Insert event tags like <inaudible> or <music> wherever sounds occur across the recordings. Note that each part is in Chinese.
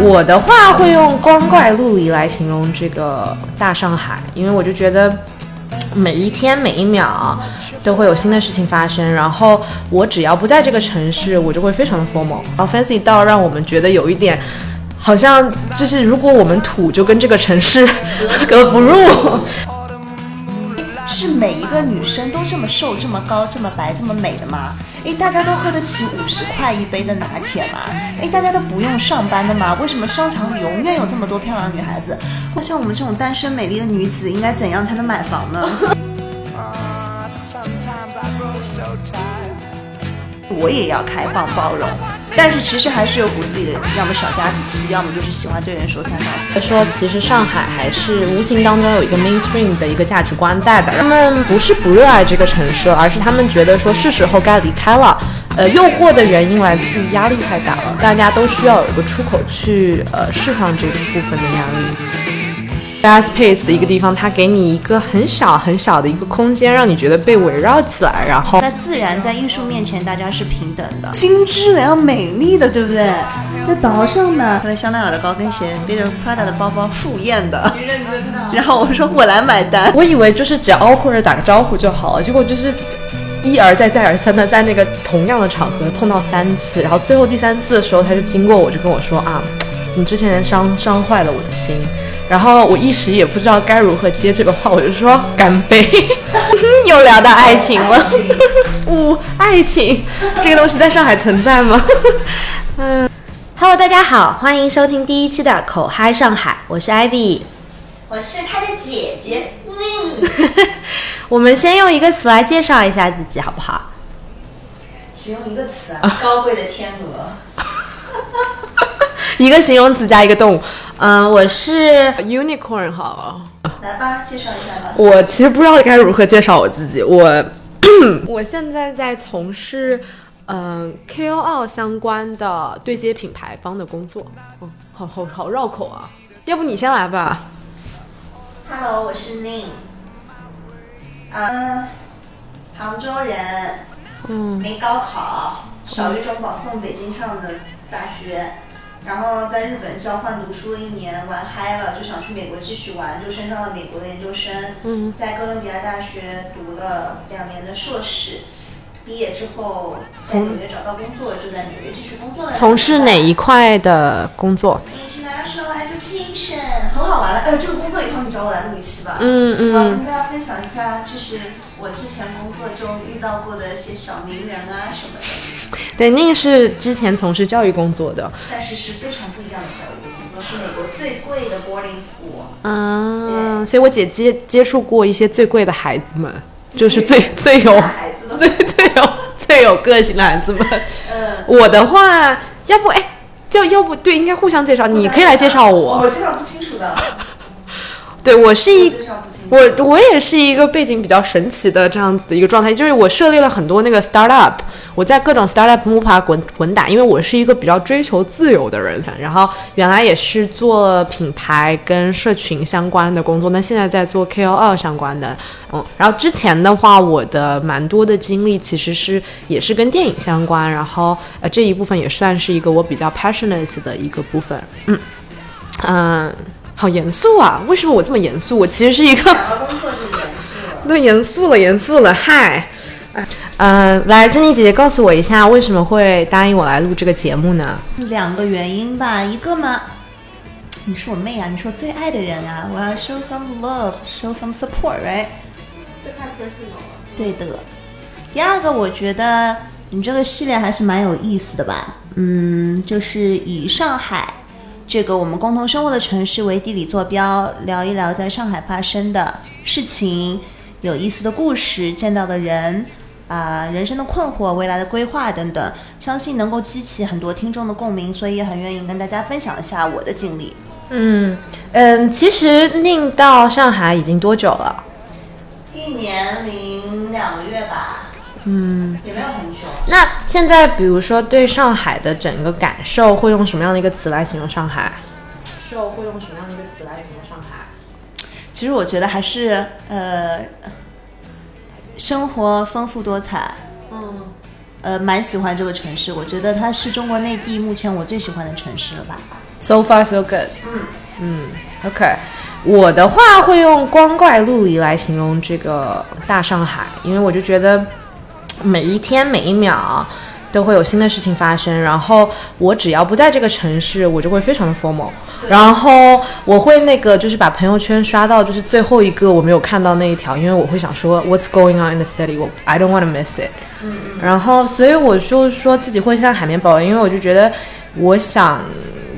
我的话会用光怪陆离来形容这个大上海，因为我就觉得每一天每一秒都会有新的事情发生，然后我只要不在这个城市，我就会非常的 formal，然后 fancy 到让我们觉得有一点。好像就是，如果我们土就跟这个城市 <laughs> 格不入，是每一个女生都这么瘦、这么高、这么白、这么美的吗？诶，大家都喝得起五十块一杯的拿铁吗？诶，大家都不用上班的吗？为什么商场里永远有这么多漂亮的女孩子？或像我们这种单身美丽的女子，应该怎样才能买房呢？<laughs> <laughs> 我也要开放包容，但是其实还是有骨子里的，要么小家子气，要么就是喜欢对人说三道四。他说其实上海还是无形当中有一个 mainstream 的一个价值观在的，他们不是不热爱这个城市，而是他们觉得说是时候该离开了。呃，诱惑的原因来自于压力太大了，大家都需要有个出口去呃释放这个部分的压力。Fast pace 的一个地方，它给你一个很小很小的一个空间，让你觉得被围绕起来。然后在自然、在艺术面前，大家是平等的，精致的要美丽的，对不对？在岛上呢，穿着香奈儿的高跟鞋，背着 Prada 的包包，赴宴的。然后我说我来买单。我以为就是只要 awkward 打个招呼就好了，结果就是一而再再而三的在那个同样的场合碰到三次，然后最后第三次的时候，他就经过我就跟我说啊，你之前伤伤坏了我的心。然后我一时也不知道该如何接这个话，我就说干杯，<laughs> 又聊到爱情了。<laughs> 呜，爱情这个东西在上海存在吗？<laughs> 嗯，Hello，大家好，欢迎收听第一期的口嗨上海，我是 Ivy，我是他的姐姐。我们先用一个词来介绍一下自己，好不好？只用一个词啊，高贵的天鹅。<laughs> 一个形容词加一个动物，嗯，我是 unicorn 好，来吧，介绍一下吧。我其实不知道该如何介绍我自己，我 <clears throat> 我现在在从事嗯 KOL 相关的对接品牌方的工作，嗯，好好好绕口啊，要不你先来吧。Hello，我是 Ning，嗯，杭州人，嗯，没高考，小语种保送北京上的大学。然后在日本交换读书了一年，玩嗨了，就想去美国继续玩，就升上了美国的研究生。嗯，在哥伦比亚大学读了两年的硕士，毕业之后从纽约找到工作，就在纽约继续工作了。从事哪一块的工作？International Education，很好玩了。呃，这个工作以后你找我来录一期吧。嗯嗯。我要跟大家分享一下，就是我之前工作中遇到过的一些小名人啊什么的。对，那个是之前从事教育工作的，但是是非常不一样的教育工作，是美国最贵的 boarding school。嗯，所以我姐接接触过一些最贵的孩子们，就是最 <laughs> 最有最最有最有个性的孩子们。嗯，我的话，要不哎，就要不对，应该互相介绍，你可以来介绍我。我介绍不清楚的。<laughs> 对我是一。我我也是一个背景比较神奇的这样子的一个状态，就是我设立了很多那个 startup，我在各种 startup 摸爬滚滚打，因为我是一个比较追求自由的人，然后原来也是做品牌跟社群相关的工作，那现在在做 KOL 相关的，嗯，然后之前的话，我的蛮多的经历其实是也是跟电影相关，然后呃这一部分也算是一个我比较 passionate 的一个部分，嗯嗯。好严肃啊！为什么我这么严肃？我其实是一个 <laughs> 对严肃了，严肃了。嗨，嗯，来，珍妮姐姐告诉我一下，为什么会答应我来录这个节目呢？两个原因吧，一个嘛，你是我妹啊，你是我最爱的人啊，我要 show some love，show some support，right？这太 personal 了。对的。第二个，我觉得你这个系列还是蛮有意思的吧？嗯，就是以上海。这个我们共同生活的城市为地理坐标，聊一聊在上海发生的事情、有意思的故事、见到的人啊、人生的困惑、未来的规划等等，相信能够激起很多听众的共鸣，所以也很愿意跟大家分享一下我的经历。嗯嗯，其实宁到上海已经多久了？一年零两个月吧。嗯，也没有很久。那现在，比如说对上海的整个感受，会用什么样的一个词来形容上海？受会用什么样的一个词来形容上海？其实我觉得还是呃，生活丰富多彩。嗯。呃，蛮喜欢这个城市，我觉得它是中国内地目前我最喜欢的城市了吧。So far so good。嗯嗯，OK。我的话会用光怪陆离来形容这个大上海，因为我就觉得每一天每一秒都会有新的事情发生。然后我只要不在这个城市，我就会非常的 formal。然后我会那个就是把朋友圈刷到就是最后一个我没有看到那一条，因为我会想说 What's going on in the city？我 I don't want to miss it。嗯嗯。然后所以我就说自己会像海绵宝宝，因为我就觉得我想。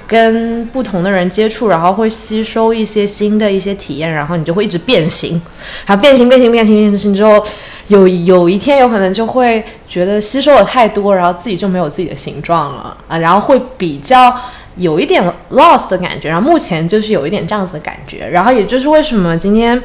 跟不同的人接触，然后会吸收一些新的一些体验，然后你就会一直变形，然后变形变形变形变形之后，有有一天有可能就会觉得吸收了太多，然后自己就没有自己的形状了啊，然后会比较有一点 lost 的感觉，然后目前就是有一点这样子的感觉，然后也就是为什么今天。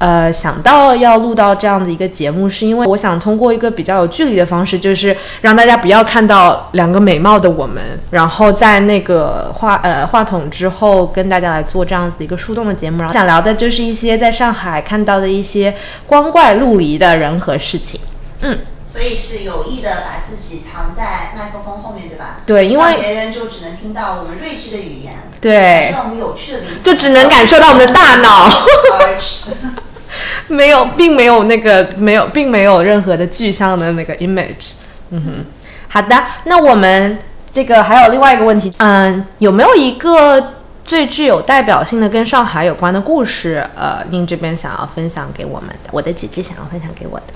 呃，想到要录到这样的一个节目，是因为我想通过一个比较有距离的方式，就是让大家不要看到两个美貌的我们，然后在那个话呃话筒之后跟大家来做这样子一个树洞的节目。然后想聊的就是一些在上海看到的一些光怪陆离的人和事情。嗯，所以是有意的把自己藏在麦克风后面，对吧？对，因为别人就只能听到我们睿智的语言，对，我们有趣的灵就只能感受到我们的大脑。<laughs> <laughs> 没有，并没有那个没有，并没有任何的具象的那个 image。嗯哼，好的，那我们这个还有另外一个问题，嗯，有没有一个最具有代表性的跟上海有关的故事？呃，您这边想要分享给我们的，我的姐姐想要分享给我的。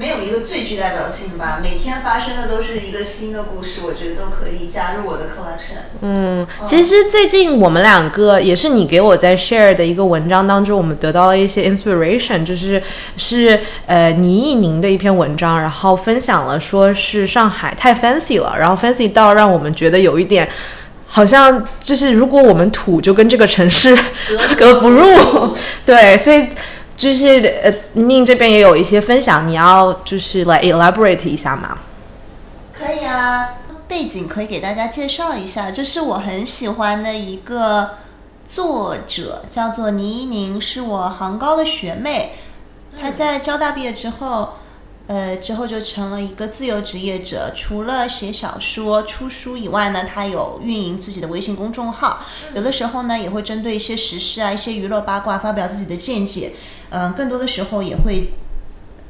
没有一个最具代表性吧，每天发生的都是一个新的故事，我觉得都可以加入我的 collection。嗯，其实最近我们两个也是你给我在 share 的一个文章当中，我们得到了一些 inspiration，就是是呃倪一宁的一篇文章，然后分享了说是上海太 fancy 了，然后 fancy 到让我们觉得有一点好像就是如果我们土就跟这个城市 <laughs> 格格不入，对，所以。就是呃，宁这边也有一些分享，你要就是来 elaborate 一下吗？可以啊，背景可以给大家介绍一下，这是我很喜欢的一个作者，叫做倪一宁，是我杭高的学妹，她在交大毕业之后。呃，之后就成了一个自由职业者。除了写小说、出书以外呢，他有运营自己的微信公众号。有的时候呢，也会针对一些时事啊、一些娱乐八卦发表自己的见解。嗯，更多的时候也会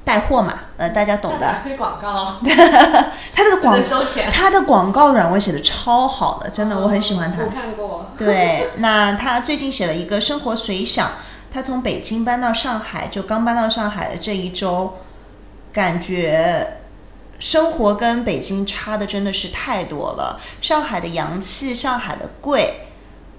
带货嘛，呃，大家懂的。推广告。<laughs> 他的广 <laughs> 收钱。他的广告软文写的超好的，真的，我很喜欢他。我看过。对，那他最近写了一个生活随想。他从北京搬到上海，就刚搬到上海的这一周。感觉生活跟北京差的真的是太多了。上海的洋气，上海的贵，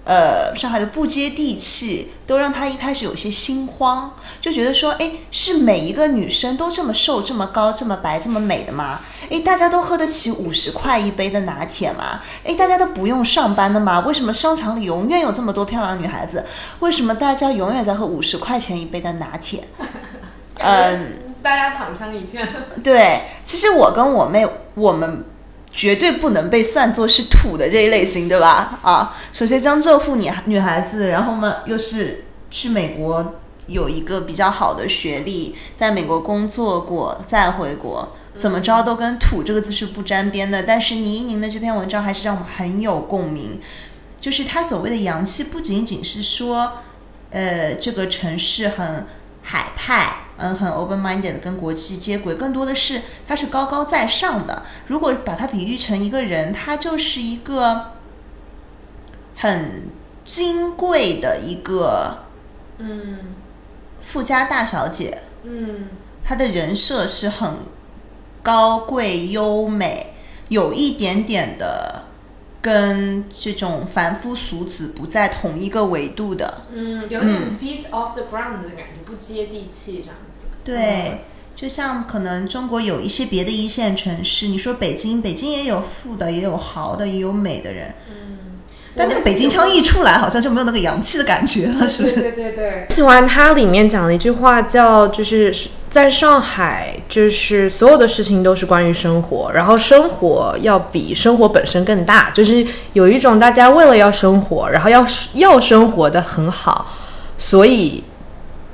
呃，上海的不接地气，都让她一开始有些心慌，就觉得说，哎，是每一个女生都这么瘦、这么高、这么白、这么美的吗？哎，大家都喝得起五十块一杯的拿铁吗？哎，大家都不用上班的吗？为什么商场里永远有这么多漂亮女孩子？为什么大家永远在喝五十块钱一杯的拿铁？<laughs> 嗯。大家躺枪一片。对，其实我跟我妹，我们绝对不能被算作是土的这一类型，对吧？啊，首先江浙沪女女孩子，然后嘛又是去美国有一个比较好的学历，在美国工作过再回国，怎么着都跟土这个字是不沾边的。但是倪宁的这篇文章还是让我们很有共鸣，就是他所谓的洋气，不仅仅是说，呃，这个城市很。海派，嗯，很 open-minded，跟国际接轨，更多的是它是高高在上的。如果把它比喻成一个人，他就是一个很金贵的一个，嗯，富家大小姐，嗯，她的人设是很高贵优美，有一点点的。跟这种凡夫俗子不在同一个维度的，嗯，有点 feet off the ground 的感觉，不接地气这样子。对，就像可能中国有一些别的一线城市，你说北京，北京也有富的，也有豪的，也有美的人，嗯，但那个北京腔一出来，好像就没有那个洋气的感觉了，是不是？对对对。喜欢它里面讲的一句话，叫就是。在上海，就是所有的事情都是关于生活，然后生活要比生活本身更大，就是有一种大家为了要生活，然后要要生活的很好，所以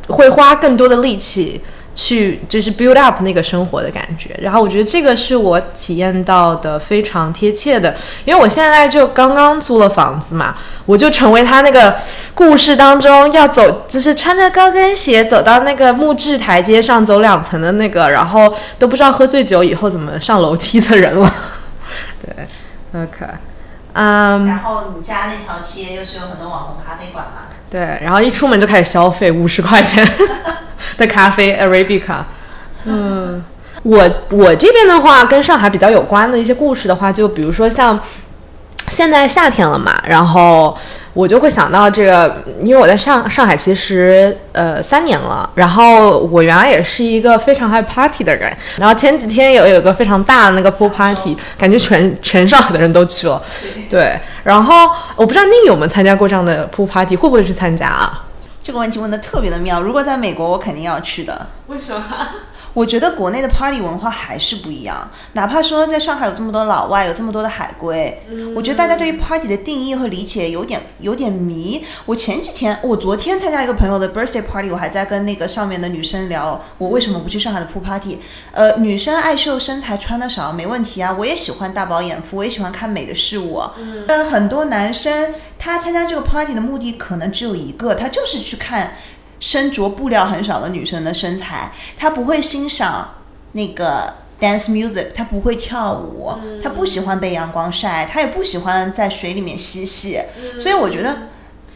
会花更多的力气去就是 build up 那个生活的感觉。然后我觉得这个是我体验到的非常贴切的，因为我现在就刚刚租了房子嘛，我就成为他那个故事当中要走，就是穿着高跟鞋走到那个木质台阶上走两层的那个，然后都不知道喝醉酒以后怎么上楼梯的人了。<laughs> 对，OK，嗯。然后你家那条街又是有很多网红咖啡馆嘛？对，然后一出门就开始消费五十块钱的咖啡，Arabica。嗯，我我这边的话，跟上海比较有关的一些故事的话，就比如说像现在夏天了嘛，然后。我就会想到这个，因为我在上上海其实呃三年了，然后我原来也是一个非常爱 party 的人，然后前几天有有个非常大的那个 pool party，感觉全全上海的人都去了，对，然后我不知道宁有没有参加过这样的 pool party，会不会去参加啊？这个问题问的特别的妙，如果在美国，我肯定要去的。为什么？我觉得国内的 party 文化还是不一样，哪怕说在上海有这么多老外，有这么多的海归，我觉得大家对于 party 的定义和理解有点有点迷。我前几天，我昨天参加一个朋友的 birthday party，我还在跟那个上面的女生聊，我为什么不去上海的 pool party？呃，女生爱秀身材，穿的少没问题啊，我也喜欢大饱眼福，我也喜欢看美的事物。但，很多男生他参加这个 party 的目的可能只有一个，他就是去看。身着布料很少的女生的身材，她不会欣赏那个 dance music，她不会跳舞，她不喜欢被阳光晒，她也不喜欢在水里面嬉戏。所以我觉得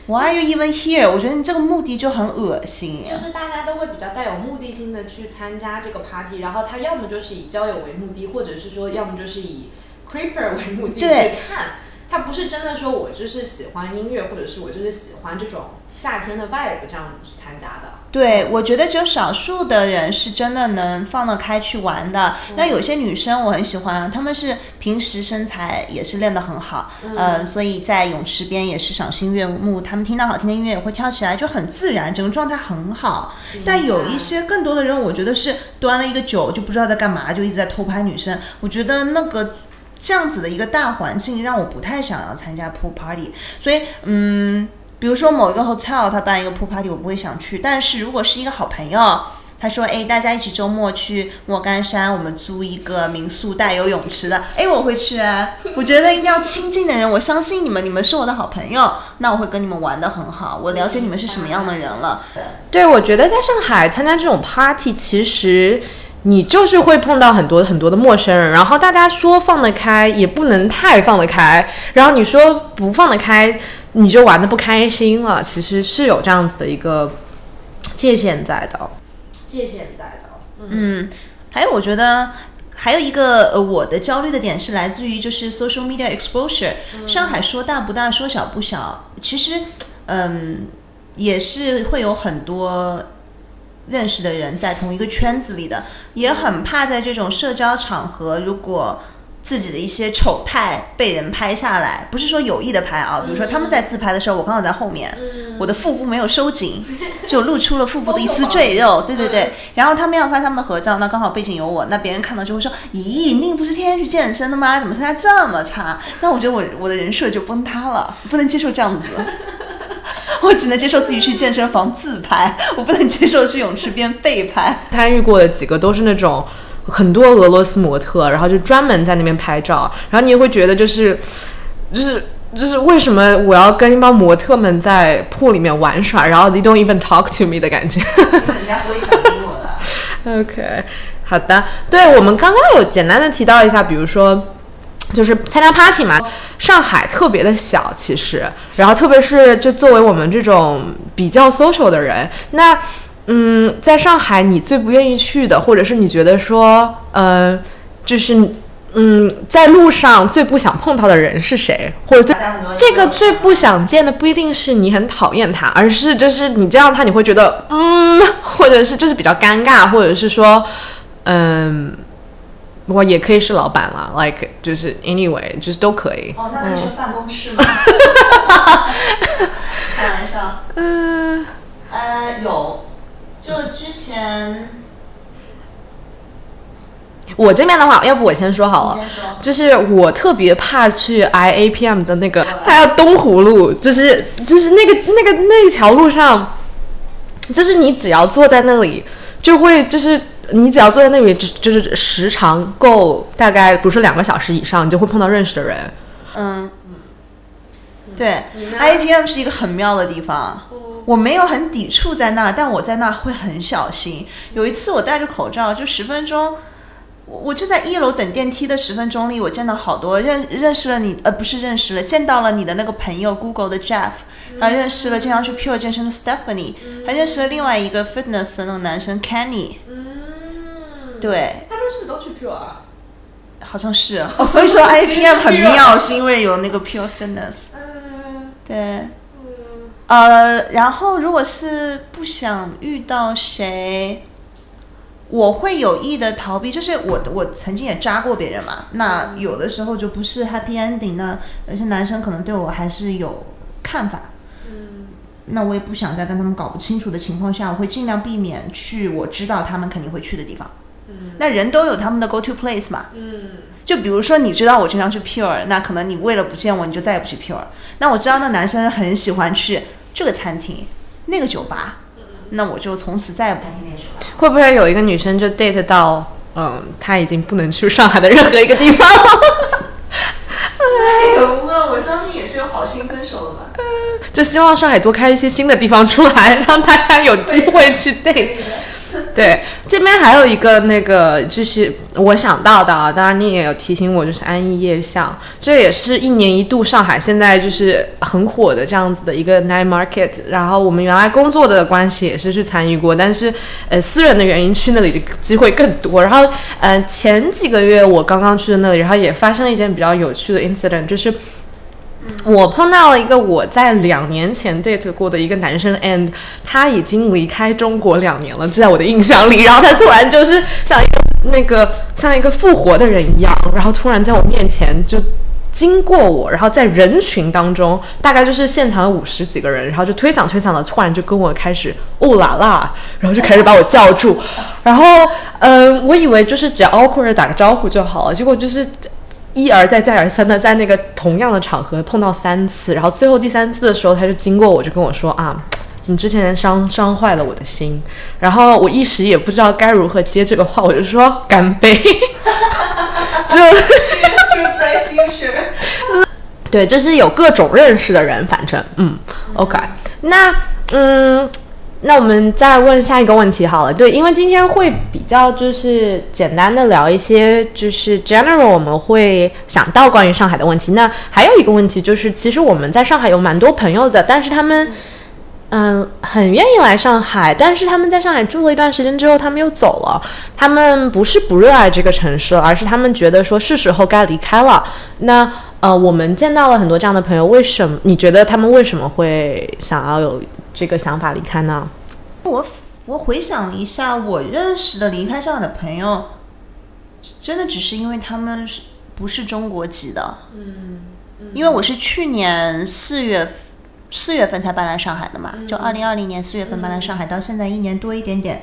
，Why are you even here？我觉得你这个目的就很恶心。就是大家都会比较带有目的性的去参加这个 party，然后他要么就是以交友为目的，或者是说要么就是以 creeper 为目的去看。他不是真的说我就是喜欢音乐，或者是我就是喜欢这种。夏天的 vibe 这样子去参加的，对我觉得只有少数的人是真的能放得开去玩的。那有些女生我很喜欢，她们是平时身材也是练得很好，嗯，所以在泳池边也是赏心悦目。她们听到好听的音乐也会跳起来，就很自然，整个状态很好。但有一些更多的人，我觉得是端了一个酒就不知道在干嘛，就一直在偷拍女生。我觉得那个这样子的一个大环境让我不太想要参加 pool party，所以嗯。比如说某一个 hotel，他办一个 pool party，我不会想去。但是如果是一个好朋友，他说：“哎，大家一起周末去莫干山，我们租一个民宿带有泳池的。”哎，我会去啊。我觉得一定要亲近的人，我相信你们，你们是我的好朋友，那我会跟你们玩的很好。我了解你们是什么样的人了。对，我觉得在上海参加这种 party，其实你就是会碰到很多很多的陌生人，然后大家说放得开，也不能太放得开，然后你说不放得开。你就玩的不开心了，其实是有这样子的一个界限在的，界限在的。嗯，还有我觉得还有一个呃，我的焦虑的点是来自于就是 social media exposure。上海说大不大，说小不小，其实嗯也是会有很多认识的人在同一个圈子里的，也很怕在这种社交场合如果。自己的一些丑态被人拍下来，不是说有意的拍啊。比如说他们在自拍的时候，我刚好在后面，我的腹部没有收紧，<laughs> 就露出了腹部的一丝赘肉。对对对。然后他们要发他们的合照，那刚好背景有我，那别人看到就会说：“咦，你不是天天去健身的吗？怎么身材这么差？”那我觉得我我的人设就崩塌了，不能接受这样子。<laughs> 我只能接受自己去健身房自拍，我不能接受去泳池边被拍。参与过的几个都是那种。很多俄罗斯模特，然后就专门在那边拍照，然后你也会觉得就是，就是就是为什么我要跟一帮模特们在铺里面玩耍，然后 they don't even talk to me 的感觉。人家不会想理我的。<laughs> OK，好的，对我们刚刚有简单的提到一下，比如说就是参加 party 嘛，上海特别的小，其实，然后特别是就作为我们这种比较 social 的人，那。嗯，在上海，你最不愿意去的，或者是你觉得说，呃，就是，嗯，在路上最不想碰到的人是谁？或者这个最不想见的不一定是你很讨厌他，而是就是你见到他你会觉得，嗯，或者是就是比较尴尬，或者是说，嗯，我也可以是老板了，like 就是 anyway 就是都可以。哦，那你是办公室吗？开玩笑。嗯。呃，有。就之前，我这边的话，要不我先说好了。就是我特别怕去 I A P M 的那个，还有东湖路，就是就是那个那个那条路上，就是你只要坐在那里就会就是你只要坐在那里，就就是时长够大概不是两个小时以上，你就会碰到认识的人。嗯，对，IAPM 是一个很妙的地方。我没有很抵触在那，但我在那会很小心。有一次我戴着口罩，就十分钟，我我就在一楼等电梯的十分钟里，我见到好多认认识了你，呃，不是认识了，见到了你的那个朋友 Google 的 Jeff，还认识了经常去 Pure 健身的 Stephanie，还认识了另外一个 Fitness 的那个男生 Kenny。嗯，对，他们是不是都去 Pure 啊？好像是哦，所以说 <laughs> IPM 很妙，是因为有那个 Pure Fitness。嗯，对。呃，然后如果是不想遇到谁，我会有意的逃避。就是我我曾经也扎过别人嘛，那有的时候就不是 happy ending 那有些男生可能对我还是有看法。嗯，那我也不想在跟他们搞不清楚的情况下，我会尽量避免去我知道他们肯定会去的地方。嗯，那人都有他们的 go to place 嘛。嗯，就比如说你知道我经常去 Pure，那可能你为了不见我，你就再也不去 Pure。那我知道那男生很喜欢去。这个餐厅，那个酒吧，那我就从此再也不去那。会不会有一个女生就 date 到，嗯，她已经不能去上海的任何一个地方？哎呦，我相信也是有好心分手的吧。就希望上海多开一些新的地方出来，让大家有机会去 date。对，这边还有一个那个，就是我想到的啊，当然你也有提醒我，就是安逸夜巷，这也是一年一度上海现在就是很火的这样子的一个 night market。然后我们原来工作的关系也是去参与过，但是呃私人的原因去那里的机会更多。然后呃前几个月我刚刚去的那里，然后也发生了一件比较有趣的 incident，就是。我碰到了一个我在两年前 date 过的一个男生，and 他已经离开中国两年了，就在我的印象里。然后他突然就是像一个那个像一个复活的人一样，然后突然在我面前就经过我，然后在人群当中，大概就是现场有五十几个人，然后就推搡推搡的，突然就跟我开始哦啦啦，然后就开始把我叫住。然后嗯，我以为就是只要 awkward 打个招呼就好了，结果就是。一而再再而三的在那个同样的场合碰到三次，然后最后第三次的时候，他就经过我，就跟我说啊，你之前伤伤坏了我的心，然后我一时也不知道该如何接这个话，我就说干杯，<laughs> 就 <laughs> <laughs> 对，这是有各种认识的人，反正嗯，OK，那嗯。那我们再问下一个问题好了，对，因为今天会比较就是简单的聊一些就是 general 我们会想到关于上海的问题。那还有一个问题就是，其实我们在上海有蛮多朋友的，但是他们嗯很愿意来上海，但是他们在上海住了一段时间之后，他们又走了。他们不是不热爱这个城市，而是他们觉得说是时候该离开了。那呃，我们见到了很多这样的朋友，为什么？你觉得他们为什么会想要有？这个想法离开呢？我我回想一下，我认识的离开上海的朋友，真的只是因为他们是不是中国籍的？嗯，因为我是去年四月四月份才搬来上海的嘛，就二零二零年四月份搬来上海，到现在一年多一点点。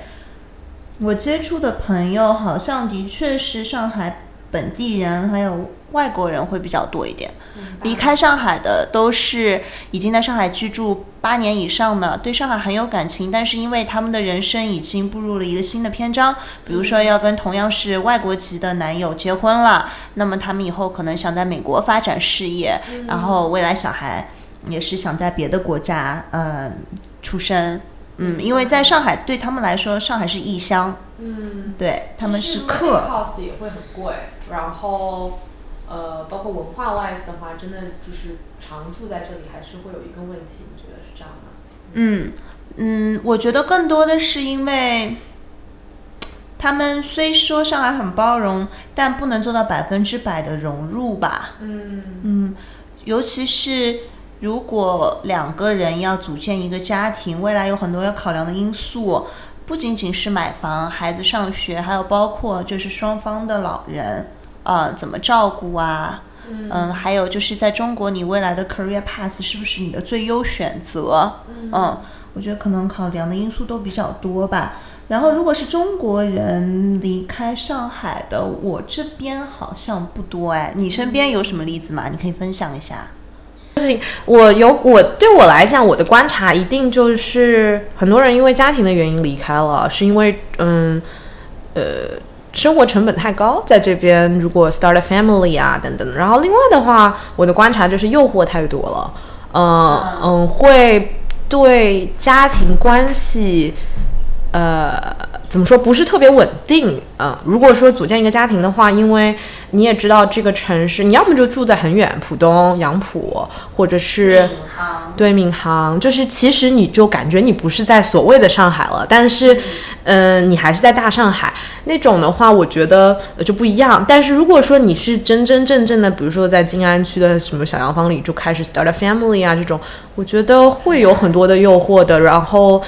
我接触的朋友好像的确是上海本地人，还有。外国人会比较多一点，离开上海的都是已经在上海居住八年以上的，对上海很有感情，但是因为他们的人生已经步入了一个新的篇章，比如说要跟同样是外国籍的男友结婚了，那么他们以后可能想在美国发展事业，然后未来小孩也是想在别的国家呃出生，嗯，因为在上海对他们来说，上海是异乡，嗯，对他们是客，cost 也会很贵，然后。呃，包括文化 wise 的话，真的就是常住在这里，还是会有一个问题，你觉得是这样吗？嗯嗯，我觉得更多的是因为，他们虽说上海很包容，但不能做到百分之百的融入吧。嗯嗯，尤其是如果两个人要组建一个家庭，未来有很多要考量的因素，不仅仅是买房、孩子上学，还有包括就是双方的老人。呃，怎么照顾啊？嗯，还有就是在中国，你未来的 career path 是不是你的最优选择？嗯，我觉得可能考量的因素都比较多吧。然后，如果是中国人离开上海的，我这边好像不多哎。你身边有什么例子吗？你可以分享一下。事情，我有我对我来讲，我的观察一定就是很多人因为家庭的原因离开了，是因为嗯呃生活成本太高，在这边如果 start a family 啊等等。然后另外的话，我的观察就是诱惑太多了，嗯嗯，会对家庭关系呃。怎么说不是特别稳定啊？如果说组建一个家庭的话，因为你也知道这个城市，你要么就住在很远，浦东、杨浦，或者是对闵行，就是其实你就感觉你不是在所谓的上海了，但是，嗯，嗯你还是在大上海那种的话，我觉得就不一样。但是如果说你是真真正正的，比如说在静安区的什么小洋房里就开始 start a family 啊，这种，我觉得会有很多的诱惑的，然后。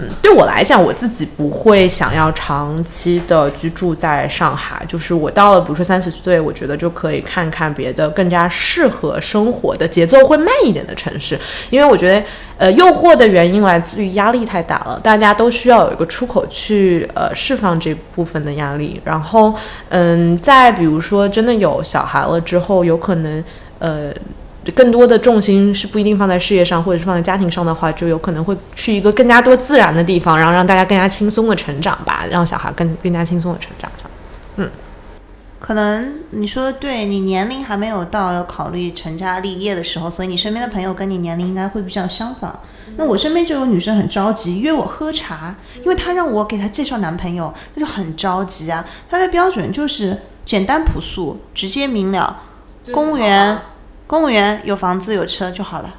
嗯，对我来讲，我自己不会想要长期的居住在上海。就是我到了，比如说三十岁，我觉得就可以看看别的更加适合生活的节奏会慢一点的城市。因为我觉得，呃，诱惑的原因来自于压力太大了，大家都需要有一个出口去呃释放这部分的压力。然后，嗯，再比如说真的有小孩了之后，有可能呃。更多的重心是不一定放在事业上，或者是放在家庭上的话，就有可能会去一个更加多自然的地方，然后让大家更加轻松的成长吧，让小孩更更加轻松的成长。嗯，可能你说的对，你年龄还没有到要考虑成家立业的时候，所以你身边的朋友跟你年龄应该会比较相仿。那我身边就有女生很着急约我喝茶，因为她让我给她介绍男朋友，她就很着急啊。她的标准就是简单朴素、直接明了，公务员。公务员有房子有车就好了。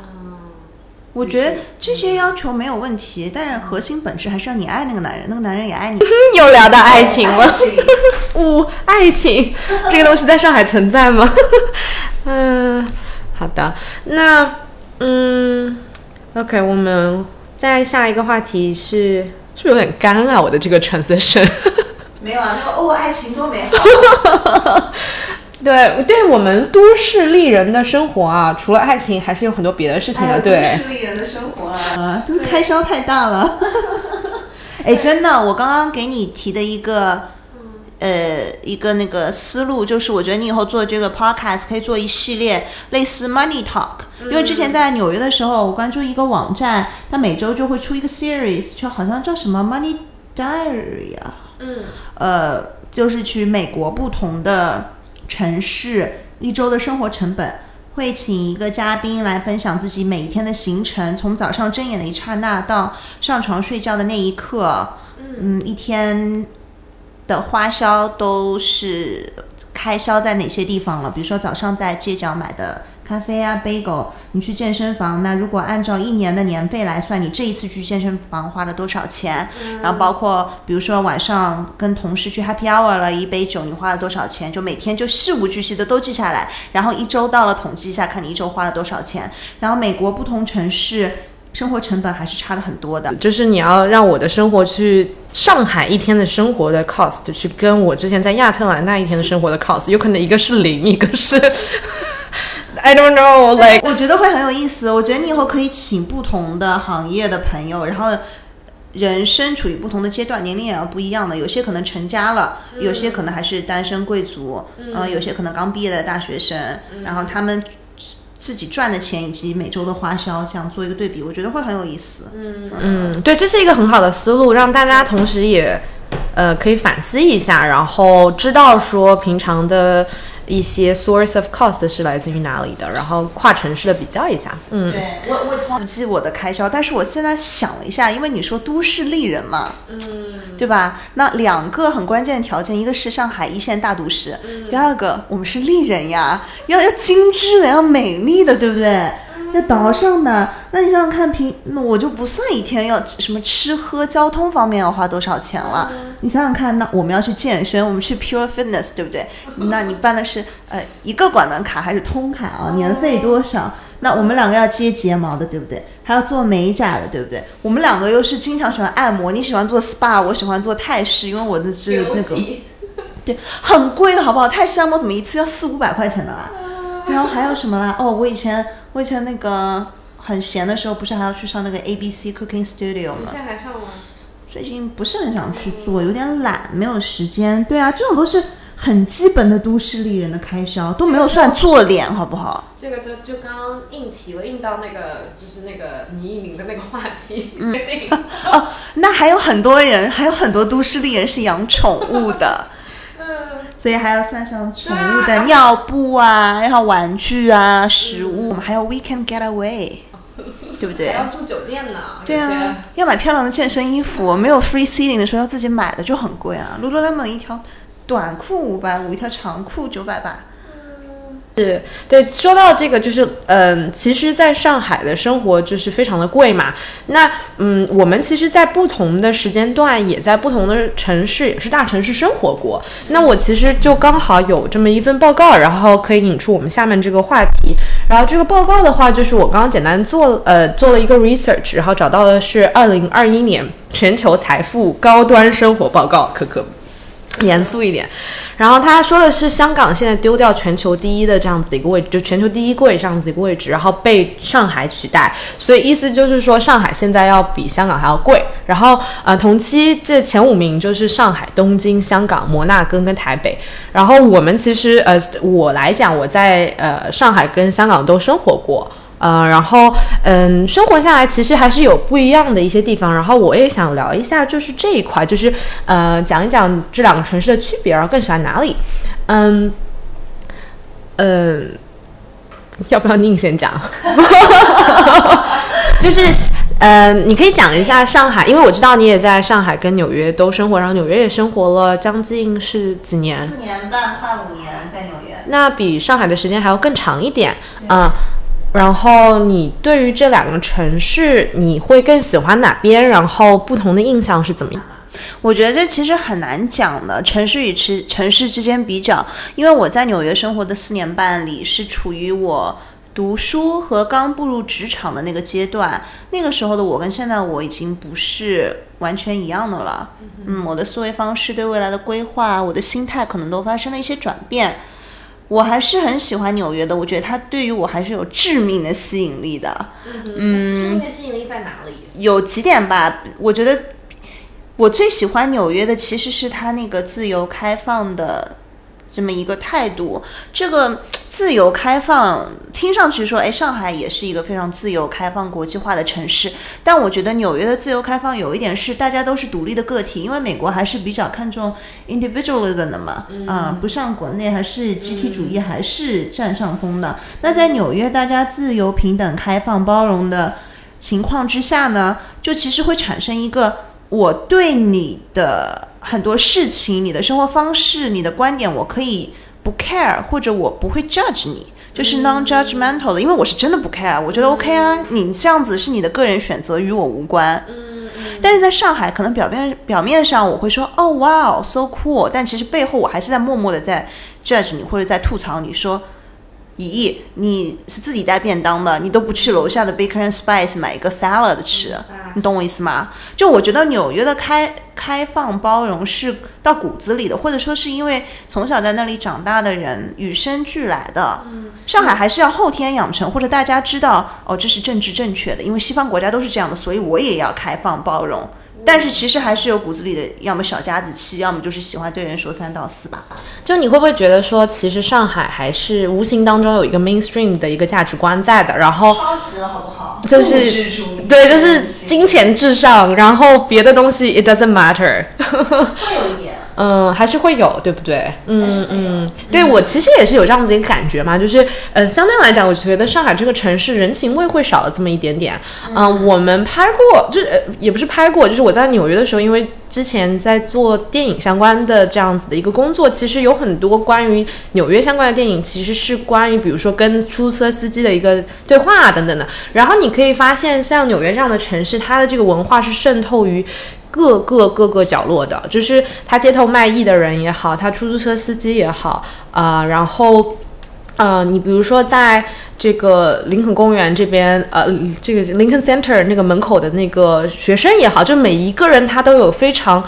我觉得这些要求没有问题，但是核心本质还是要你爱那个男人，那个男人也爱你。<laughs> 又聊到爱情了，哦，<laughs> 爱情 <laughs> 这个东西在上海存在吗？嗯，好的，那嗯，OK，我们再下一个话题是，是不是有点干啊？我的这个 transition。没有啊，那个哦，爱情多美好。对，对我们都市丽人的生活啊，除了爱情，还是有很多别的事情的。对，都市丽人的生活啊，都开销太大了。<laughs> 哎，真的，我刚刚给你提的一个，呃，一个那个思路，就是我觉得你以后做这个 podcast 可以做一系列类似 money talk，因为之前在纽约的时候，我关注一个网站，它每周就会出一个 series，就好像叫什么 money diary 啊，嗯，呃，就是去美国不同的。城市一周的生活成本，会请一个嘉宾来分享自己每一天的行程，从早上睁眼的一刹那到上床睡觉的那一刻，嗯，一天的花销都是开销在哪些地方了？比如说早上在街角买的。咖啡啊，bagel，你去健身房，那如果按照一年的年费来算，你这一次去健身房花了多少钱？然后包括比如说晚上跟同事去 happy hour 了一杯酒，你花了多少钱？就每天就事无巨细的都记下来，然后一周到了统计一下，看你一周花了多少钱。然后美国不同城市生活成本还是差的很多的，就是你要让我的生活去上海一天的生活的 cost 去跟我之前在亚特兰大一天的生活的 cost，有可能一个是零，一个是。I don't know, like 我觉得会很有意思。我觉得你以后可以请不同的行业的朋友，然后人生处于不同的阶段，年龄也要不一样的。有些可能成家了，有些可能还是单身贵族，嗯，有些可能刚毕业的大学生，然后他们自己赚的钱以及每周的花销，这样做一个对比，我觉得会很有意思。嗯嗯，对，这是一个很好的思路，让大家同时也呃可以反思一下，然后知道说平常的。一些 source of cost 是来自于哪里的，然后跨城市的比较一下。嗯，对我我从不记我的开销，但是我现在想了一下，因为你说都市丽人嘛，嗯，对吧？那两个很关键的条件，一个是上海一线大都市，第二个我们是丽人呀，要要精致的，要美丽的，对不对？要倒上的，那你想想看，平那我就不算一天要什么吃喝交通方面要花多少钱了。你想想看，那我们要去健身，我们去 Pure Fitness，对不对？那你办的是呃一个馆的卡还是通卡啊？年费多少？那我们两个要接睫毛的，对不对？还要做美甲的，对不对？我们两个又是经常喜欢按摩，你喜欢做 SPA，我喜欢做泰式，因为我的是那个，对，很贵的好不好？泰式按摩怎么一次要四五百块钱的啦？然后还有什么啦？哦，我以前。我以前那个很闲的时候，不是还要去上那个 A B C Cooking Studio 吗？现在还上吗？最近不是很想去做，有点懒，没有时间。对啊，这种都是很基本的都市丽人的开销都没有算做脸，好不好？这个就就刚刚硬提了，硬到那个就是那个倪一鸣的那个话题。嗯，<laughs> 哦，那还有很多人，还有很多都市丽人是养宠物的。<laughs> 所以还要算上宠物的尿布啊，然后玩具啊、食物，还有 weekend getaway，<laughs> 对不对？还要住酒店呢。对啊，要买漂亮的健身衣服，没有 free ceiling 的时候要自己买的就很贵啊。Lululemon 一条短裤五百五，一条长裤九百八。是对，说到这个，就是嗯，其实在上海的生活就是非常的贵嘛。那嗯，我们其实，在不同的时间段，也在不同的城市，也是大城市生活过。那我其实就刚好有这么一份报告，然后可以引出我们下面这个话题。然后这个报告的话，就是我刚刚简单做呃做了一个 research，然后找到的是二零二一年全球财富高端生活报告，可可。严肃一点，然后他说的是香港现在丢掉全球第一的这样子的一个位置，就全球第一贵这样子一个位置，然后被上海取代，所以意思就是说上海现在要比香港还要贵。然后呃，同期这前五名就是上海、东京、香港、摩纳哥跟台北。然后我们其实呃，我来讲我在呃上海跟香港都生活过。呃，然后，嗯，生活下来其实还是有不一样的一些地方。然后我也想聊一下，就是这一块，就是呃，讲一讲这两个城市的区别，然后更喜欢哪里。嗯，嗯，要不要宁先讲？<laughs> 就是，呃，你可以讲一下上海，因为我知道你也在上海跟纽约都生活，然后纽约也生活了将近是几年？四年半，快五年在纽约。那比上海的时间还要更长一点，嗯。然后你对于这两个城市，你会更喜欢哪边？然后不同的印象是怎么样？我觉得这其实很难讲的，城市与城城市之间比较。因为我在纽约生活的四年半里，是处于我读书和刚步入职场的那个阶段。那个时候的我跟现在我已经不是完全一样的了。嗯，我的思维方式、对未来的规划、我的心态可能都发生了一些转变。我还是很喜欢纽约的，我觉得它对于我还是有致命的吸引力的。嗯，致命的吸引力在哪里？有几点吧，我觉得我最喜欢纽约的其实是它那个自由开放的这么一个态度，这个。自由开放，听上去说，哎，上海也是一个非常自由开放、国际化的城市。但我觉得纽约的自由开放有一点是，大家都是独立的个体，因为美国还是比较看重 individualism 的嘛，啊，不像国内还是集体主义还是占上风的。那在纽约，大家自由、平等、开放、包容的情况之下呢，就其实会产生一个，我对你的很多事情、你的生活方式、你的观点，我可以。不 care 或者我不会 judge 你，就是 non-judgmental 的，因为我是真的不 care，我觉得 OK 啊，你这样子是你的个人选择，与我无关。嗯，但是在上海，可能表面表面上我会说，哦，哇，so cool，但其实背后我还是在默默的在 judge 你，或者在吐槽你说。咦，你是自己带便当的，你都不去楼下的 Baker and Spice 买一个 salad 吃，你懂我意思吗？就我觉得纽约的开开放包容是到骨子里的，或者说是因为从小在那里长大的人与生俱来的。上海还是要后天养成，或者大家知道哦，这是政治正确的，因为西方国家都是这样的，所以我也要开放包容。但是其实还是有骨子里的，要么小家子气，要么就是喜欢对人说三道四吧。就你会不会觉得说，其实上海还是无形当中有一个 mainstream 的一个价值观在的，然后超值了，好不好？就是对，就是金钱至上，然后别的东西 it doesn't matter。<laughs> 会有一点。嗯，还是会有，对不对？嗯嗯，对我其实也是有这样子一个感觉嘛，就是，呃，相对来讲，我觉得上海这个城市人情味会少了这么一点点。嗯，我们拍过，就是也不是拍过，就是我在纽约的时候，因为之前在做电影相关的这样子的一个工作，其实有很多关于纽约相关的电影，其实是关于比如说跟出租车司机的一个对话等等的。然后你可以发现，像纽约这样的城市，它的这个文化是渗透于。各个各个角落的，就是他街头卖艺的人也好，他出租车司机也好，啊，然后，呃，你比如说在这个林肯公园这边，呃，这个林肯 Center 那个门口的那个学生也好，就每一个人他都有非常，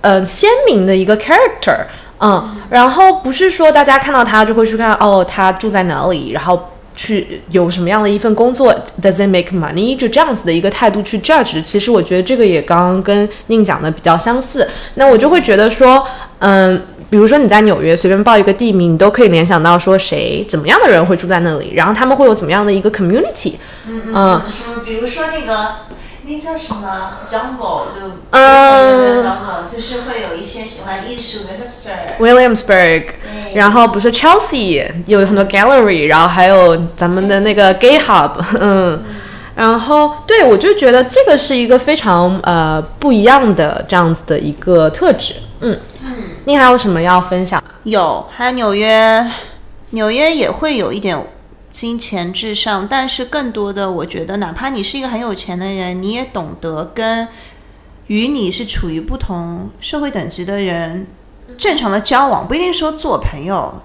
呃，鲜明的一个 character，嗯，然后不是说大家看到他就会去看，哦，他住在哪里，然后。去有什么样的一份工作，Does it make money？就这样子的一个态度去 judge，其实我觉得这个也刚刚跟宁讲的比较相似。那我就会觉得说，嗯，比如说你在纽约随便报一个地名，你都可以联想到说谁怎么样的人会住在那里，然后他们会有怎么样的一个 community。嗯？比如说那个，那叫什么？Dumbo，就嗯 Dumbo，就是会有一些喜欢艺术的 hipster。Williamsburg，然后比如说 Chelsea 有很多 gallery，然后还有咱们的那个 gay hub，嗯，然后对我就觉得这个是一个非常呃不一样的这样子的一个特质，嗯。嗯，你还有什么要分享？有，还有纽约，纽约也会有一点金钱至上，但是更多的，我觉得，哪怕你是一个很有钱的人，你也懂得跟与你是处于不同社会等级的人正常的交往，不一定说做朋友。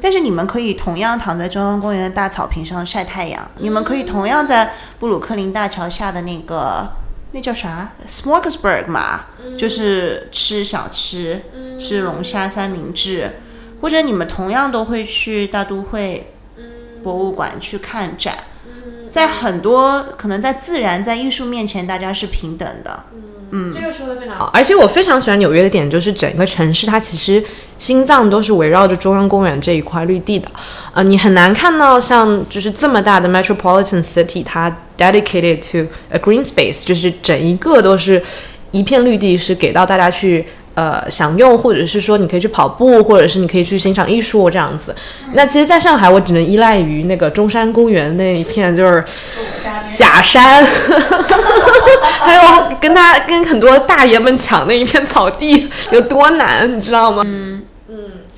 但是你们可以同样躺在中央公园的大草坪上晒太阳，你们可以同样在布鲁克林大桥下的那个那叫啥？Smorgasburg 嘛，就是吃小吃，吃龙虾三明治，或者你们同样都会去大都会博物馆去看展。在很多可能在自然在艺术面前，大家是平等的。嗯，这个说的非常好，而且我非常喜欢纽约的点就是整个城市它其实心脏都是围绕着中央公园这一块绿地的，呃，你很难看到像就是这么大的 metropolitan city 它 dedicated to a green space，就是整一个都是一片绿地，是给到大家去。呃，享用，或者是说你可以去跑步，或者是你可以去欣赏艺术这样子。那其实，在上海，我只能依赖于那个中山公园那一片，就是假山，<laughs> 还有跟他跟很多大爷们抢那一片草地有多难，你知道吗？嗯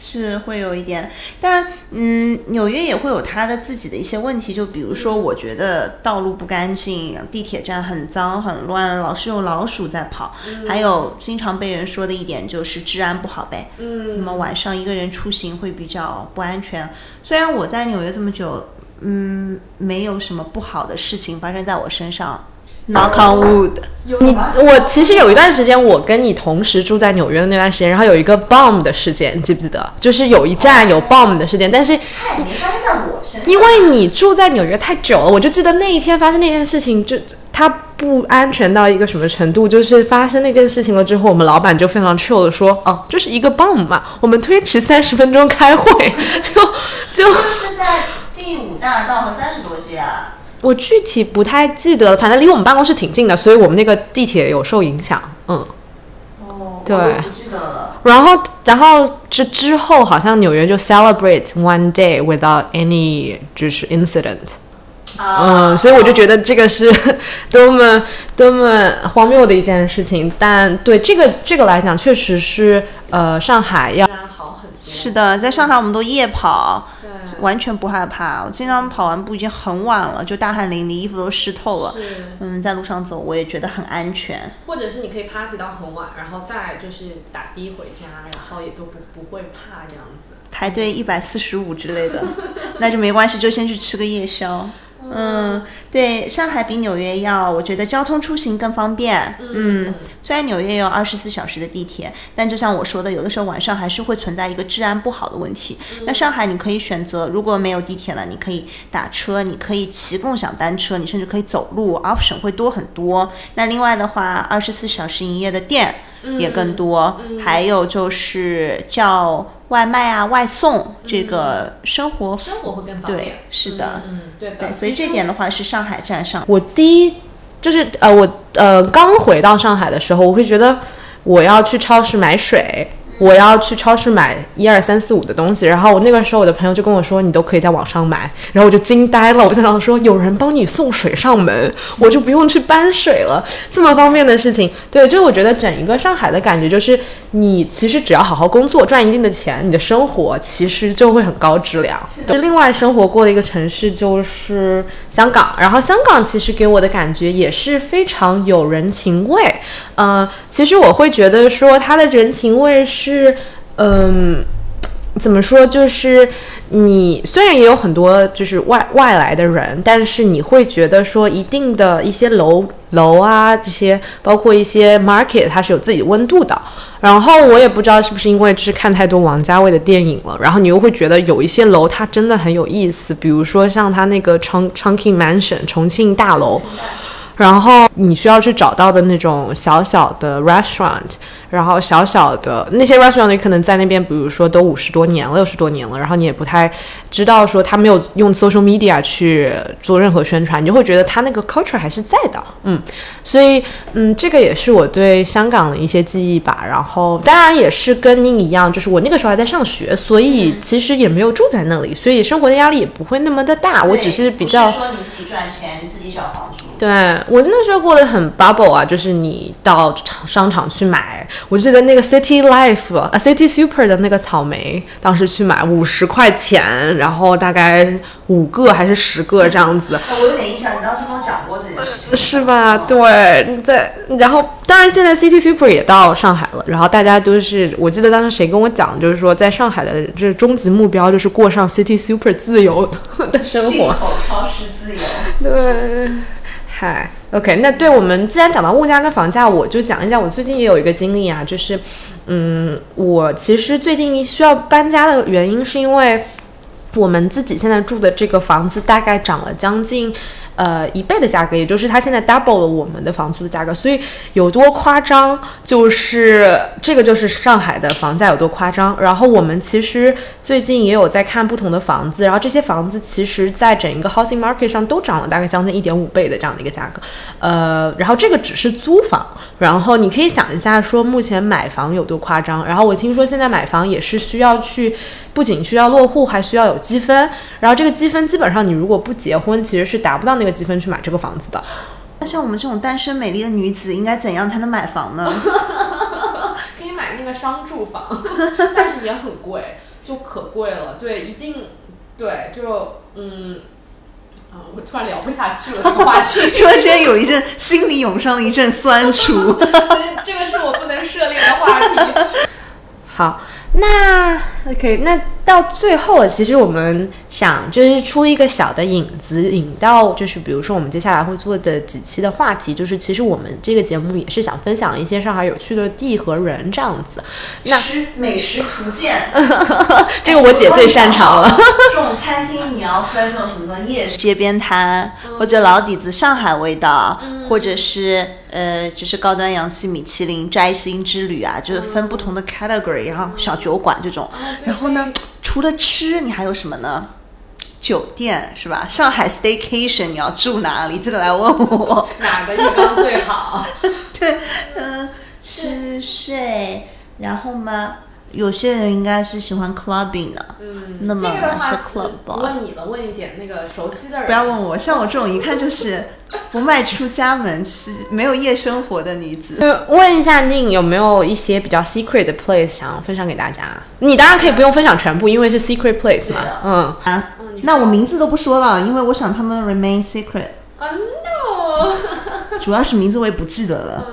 是会有一点，但嗯，纽约也会有它的自己的一些问题，就比如说，我觉得道路不干净，地铁站很脏很乱，老是有老鼠在跑，还有经常被人说的一点就是治安不好呗。嗯，那么晚上一个人出行会比较不安全。虽然我在纽约这么久，嗯，没有什么不好的事情发生在我身上，knock on wood。你我其实有一段时间，我跟你同时住在纽约的那段时间，然后有一个 bomb 的事件，你记不记得？就是有一站有 bomb 的事件，但是没发生在我身上。因为你住在纽约太久了，我就记得那一天发生那件事情，就它不安全到一个什么程度，就是发生那件事情了之后，我们老板就非常 chill 的说，哦，就是一个 bomb 嘛，我们推迟三十分钟开会，就就是是在第五大道和三十多街啊？我具体不太记得了，反正离我们办公室挺近的，所以我们那个地铁有受影响，嗯。哦，对不记得了。然后，然后之之后，好像纽约就 celebrate one day without any 就是 incident，啊嗯，所以我就觉得这个是 <laughs> 多么多么荒谬的一件事情。但对这个这个来讲，确实是呃，上海要好很多。是的，在上海我们都夜跑，完全不害怕。我经常跑完步已经很晚了，就大汗淋漓，衣服都湿透了。嗯，在路上走我也觉得很安全。或者是你可以 party 到很晚，然后再就是打的回家，然后也都不不会怕这样子。排队一百四十五之类的，那就没关系，就先去吃个夜宵。嗯，对，上海比纽约要，我觉得交通出行更方便。嗯，虽然纽约有二十四小时的地铁，但就像我说的，有的时候晚上还是会存在一个治安不好的问题。那上海你可以选择，如果没有地铁了，你可以打车，你可以骑共享单车，你甚至可以走路，option 会多很多。那另外的话，二十四小时营业的店也更多，还有就是叫外卖啊、外送这个生活生活会更方便。对，是的，嗯，对的。对，所以这点的话是上海站上。我第一就是呃，我呃刚回到上海的时候，我会觉得我要去超市买水，我要去超市买一二三四五的东西。然后我那个时候我的朋友就跟我说，你都可以在网上买。然后我就惊呆了，我就想说，有人帮你送水上门，我就不用去搬水了，这么方便的事情。对，就我觉得整一个上海的感觉就是，你其实只要好好工作，赚一定的钱，你的生活其实就会很高质量。就另外生活过的一个城市就是香港，然后香港其实给我的感觉也是非常有人情味。呃，其实我会觉得说他的人情味是，嗯。怎么说？就是你虽然也有很多就是外外来的人，但是你会觉得说一定的一些楼楼啊，这些包括一些 market，它是有自己的温度的。然后我也不知道是不是因为就是看太多王家卫的电影了，然后你又会觉得有一些楼它真的很有意思，比如说像他那个 Chun Chunky Mansion 重庆大楼。然后你需要去找到的那种小小的 restaurant，然后小小的那些 restaurant 你可能在那边，比如说都五十多年了、六十多年了，然后你也不太知道说他没有用 social media 去做任何宣传，你就会觉得他那个 culture 还是在的，嗯，所以嗯，这个也是我对香港的一些记忆吧。然后当然也是跟您一样，就是我那个时候还在上学，所以其实也没有住在那里，所以生活的压力也不会那么的大。我只是比较说你自己赚钱，自己缴房租。对我那时候过得很 bubble 啊，就是你到场商场去买，我记得那个 City Life 啊 City Super 的那个草莓，当时去买五十块钱，然后大概五个还是十个这样子。我有点印象，你当时跟我讲过这件事情，是吧？对，在然后当然现在 City Super 也到上海了，然后大家都是，我记得当时谁跟我讲，就是说在上海的这终极目标就是过上 City Super 自由的生进活。口超市自由。对，嗨，OK，那对我们既然讲到物价跟房价，我就讲一讲我最近也有一个经历啊，就是，嗯，我其实最近需要搬家的原因是因为我们自己现在住的这个房子大概涨了将近。呃，一倍的价格，也就是它现在 double 了我们的房租的价格，所以有多夸张，就是这个就是上海的房价有多夸张。然后我们其实最近也有在看不同的房子，然后这些房子其实在整一个 housing market 上都涨了大概将近一点五倍的这样的一个价格。呃，然后这个只是租房，然后你可以想一下说目前买房有多夸张。然后我听说现在买房也是需要去，不仅需要落户，还需要有积分。然后这个积分基本上你如果不结婚，其实是达不到那个积分去买这个房子的。那像我们这种单身美丽的女子，应该怎样才能买房呢？<laughs> 可以买那个商住房，<laughs> 但是也很贵，就可贵了。对，一定对，就嗯。啊，我突然聊不下去了这个话题。<laughs> 突然之间有一阵心里涌上了一阵酸楚。这个是我不能涉猎的话题。好，那 OK，那到最后了，其实我们想就是出一个小的引子，引到就是比如说我们接下来会做的几期的话题，就是其实我们这个节目也是想分享一些上海有趣的地和人这样子。那吃美食图鉴，<laughs> 这个我姐最擅长了。这种餐厅你要分那种什么的夜市、街边摊，或者老底子上海味道，或者是呃，就是高端洋气米其林摘星之旅啊，就是分不同的 category，然后小酒馆这种。然后呢，除了吃，你还有什么呢？酒店是吧？上海 staycation 你要住哪里？这个来问我。哪个地方最好？<laughs> 对，嗯，吃睡，然后嘛，有些人应该是喜欢 clubbing 的，嗯，那么这个的话是是 club 吧？问你了，问一点那个熟悉的人。不要问我，像我这种一看就是 <laughs> 不迈出家门、是没有夜生活的女子。呃，问一下宁有没有一些比较 secret 的 place 想要分享给大家？你当然可以不用分享全部，因为是 secret place 嘛。嗯。啊，那我名字都不说了，因为我想他们 remain secret，啊 no。<laughs> 主要是名字我也不记得了。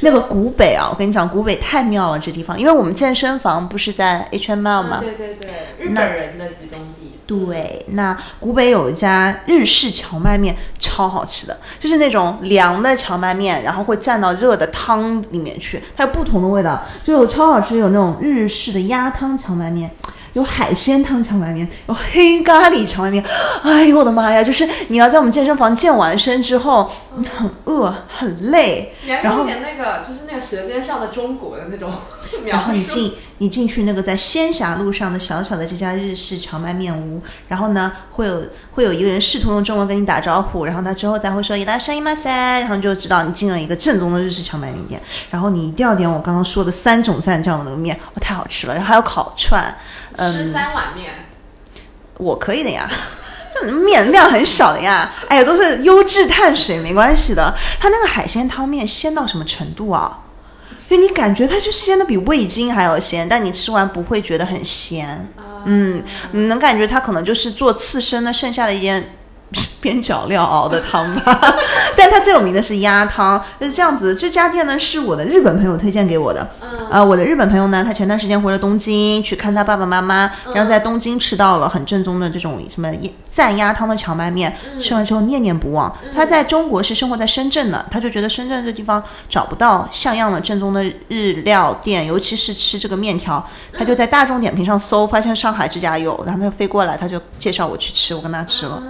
那个古北啊，我跟你讲，古北太妙了，这地方，因为我们健身房不是在 HML 吗？对对对，日本人的集中地。对，那古北有一家日式荞麦面，超好吃的，就是那种凉的荞麦面，然后会蘸到热的汤里面去，它有不同的味道，就有超好吃，有那种日式的鸭汤荞麦面。有海鲜汤荞麦面，有黑咖喱荞麦面，哎呦我的妈呀！就是你要在我们健身房健完身之后，你很饿很累，然后有点那个，就是那个《舌尖上的中国》的那种然后。你进你进去那个在仙霞路上的小小的这家日式荞麦面屋，然后呢会有会有一个人试图用中文跟你打招呼，然后他之后再会说伊拉山伊马塞，然后你就知道你进了一个正宗的日式荞麦面店，然后你一定要点我刚刚说的三种蘸酱的那个面，哦太好吃了，然后还有烤串，嗯吃嗯，三碗面，我可以的呀。<laughs> 面量很少的呀，哎呀，都是优质碳水，没关系的。它那个海鲜汤面鲜到什么程度啊？就你感觉它就鲜的比味精还要鲜，但你吃完不会觉得很咸。嗯，你能感觉它可能就是做刺身的剩下的一点 <laughs> 边角料熬的汤吧。但它最有名的是鸭汤，是这样子。这家店呢是我的日本朋友推荐给我的。嗯啊、我的日本朋友呢，他前段时间回了东京去看他爸爸妈妈，然后在东京吃到了很正宗的这种什么蘸鸭汤的荞麦面，吃完之后念念不忘。他在中国是生活在深圳的，他就觉得深圳这地方找不到像样的正宗的日料店，尤其是吃这个面条，他就在大众点评上搜，发现上海这家有，然后他就飞过来，他就介绍我去吃，我跟他吃了，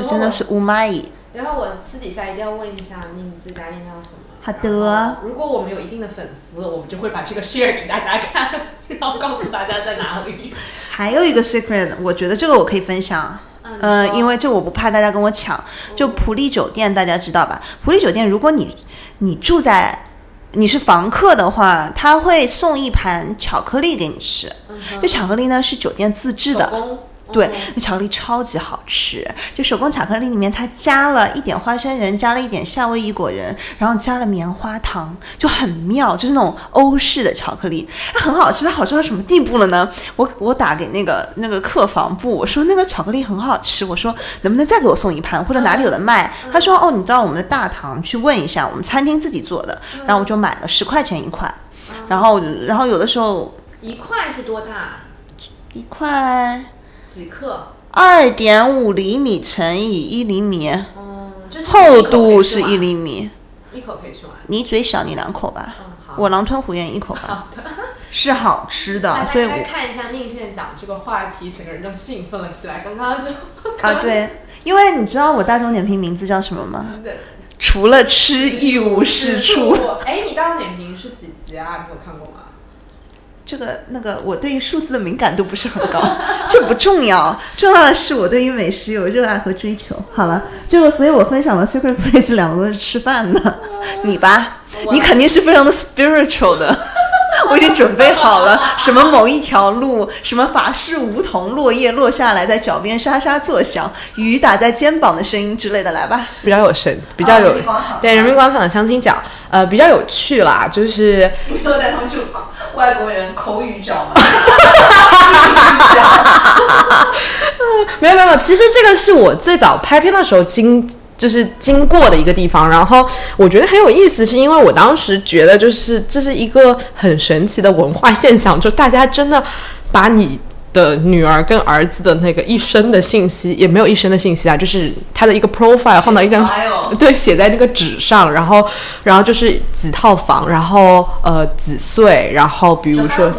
啊这真的是乌蚂蚁。然后我私底下一定要问一下，你们这家店叫什么？好的。如果我们有一定的粉丝，我们就会把这个 share 给大家看，然后告诉大家在哪里。还有一个 secret，我觉得这个我可以分享。嗯，因为这我不怕大家跟我抢。就普利酒店，大家知道吧？普利酒店，如果你你住在你是房客的话，他会送一盘巧克力给你吃。这巧克力呢是酒店自制的。对，那巧克力超级好吃，就手工巧克力里面它加了一点花生仁，加了一点夏威夷果仁，然后加了棉花糖，就很妙，就是那种欧式的巧克力，它很好吃。它好吃到什么地步了呢？我我打给那个那个客房部，我说那个巧克力很好吃，我说能不能再给我送一盘，或者哪里有的卖？他说哦，你到我们的大堂去问一下，我们餐厅自己做的。然后我就买了十块钱一块，然后然后有的时候一块是多大？一块。几克？二点五厘米乘以一厘米，嗯，厚度是一厘米，一口可以吃完。你嘴小，你两口吧。嗯，好。我狼吞虎咽一口吧。好的，<laughs> 是好吃的，所以我看一下宁现在讲这个话题，整个人都兴奋了起来。刚刚就 <laughs> 啊，对，因为你知道我大众点评名字叫什么吗？对，除了吃一无是处。哎，你大众点评是几级啊？你有看过吗？这个那个，我对于数字的敏感度不是很高，<laughs> 这不重要，重要的是我对于美食有热爱和追求。好了，就所以，我分享的 secret place 两个都是吃饭的，你吧，你肯定是非常的 spiritual 的，<laughs> 我已经准备好了，什么某一条路，什么法式梧桐落叶落下来在脚边沙沙作响，雨打在肩膀的声音之类的，来吧，比较有神，比较有对人民广场的相亲角，呃，比较有趣啦，就是不要带他们去。外国人口语角吗？<laughs> 没有没有没有，其实这个是我最早拍片的时候经就是经过的一个地方，然后我觉得很有意思，是因为我当时觉得就是这是一个很神奇的文化现象，就大家真的把你。的女儿跟儿子的那个一生的信息也没有一生的信息啊，就是他的一个 profile 放到一张对写在那个纸上，然后然后就是几套房，然后呃几岁，然后比如说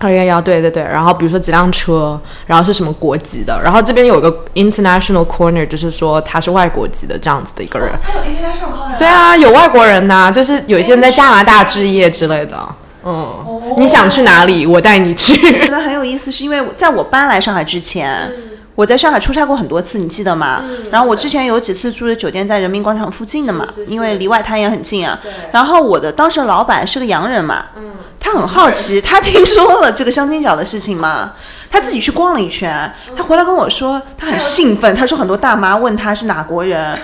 二幺幺对对对，然后比如说几辆车，然后是什么国籍的，然后这边有一个 international corner，就是说他是外国籍的这样子的一个人。他有 international corner。对啊，有外国人呐，就是有一些人在加拿大置业之类的。嗯，你想去哪里？我带你去。觉得很有意思，是因为在我搬来上海之前，我在上海出差过很多次，你记得吗？然后我之前有几次住的酒店在人民广场附近的嘛，因为离外滩也很近啊。然后我的当时的老板是个洋人嘛，他很好奇，他听说了这个相亲角的事情嘛，他自己去逛了一圈，他回来跟我说，他很兴奋，他说很多大妈问他是哪国人。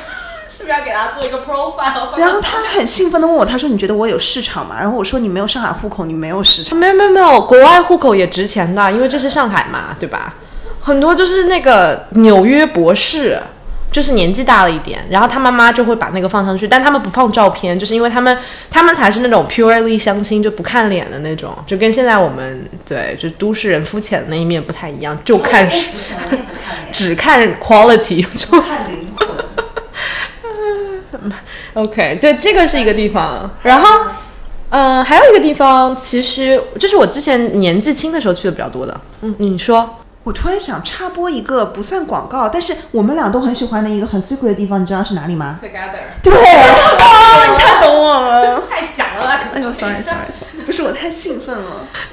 是不是要给他做一个 profile？然后他很兴奋的问我，他说：“你觉得我有市场吗？”然后我说：“你没有上海户口，你没有市场。”没有没有没有，国外户口也值钱的，因为这是上海嘛，对吧？很多就是那个纽约博士，就是年纪大了一点，然后他妈妈就会把那个放上去，但他们不放照片，就是因为他们他们才是那种 purely 相亲，就不看脸的那种，就跟现在我们对就都市人肤浅的那一面不太一样，就看只看 quality，就看灵魂。<laughs> OK，对，这个是一个地方，然后，嗯，还有一个地方，其实这是我之前年纪轻的时候去的比较多的。嗯，你说。我突然想插播一个不算广告，但是我们俩都很喜欢的一个很 secret 的地方，你知道是哪里吗？Together。对，哇，<laughs> 你太懂我了。太想了。哎呦，sorry，sorry，sorry，不是我太兴奋了。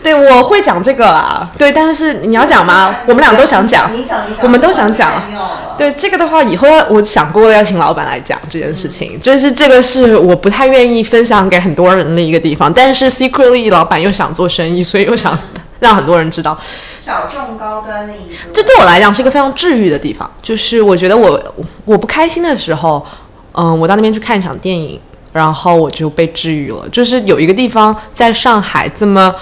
对，我会讲这个啦。对，但是你要讲吗？我们俩都想讲。你讲，你讲。我们都想讲。对，这个的话，以后我想过要请老板来讲这件事情，就是这个是我不太愿意分享给很多人的一个地方，但是 secretly 老板又想做生意，所以又想。让很多人知道，小众高端那一个，这对我来讲是一个非常治愈的地方。就是我觉得我我不开心的时候，嗯，我到那边去看一场电影，然后我就被治愈了。就是有一个地方在上海这么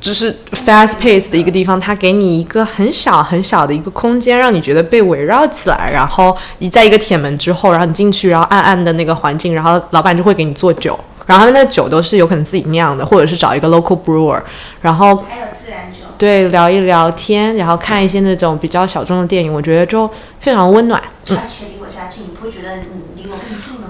就是 fast pace 的一个地方，它给你一个很小很小的一个空间，让你觉得被围绕起来。然后一在一个铁门之后，然后你进去，然后暗暗的那个环境，然后老板就会给你做酒。然后他们那酒都是有可能自己酿的，或者是找一个 local brewer，然后还有自然酒，对，聊一聊天，然后看一些那种比较小众的电影，我觉得就非常温暖。而且离我家近，你不会觉得你离我更近？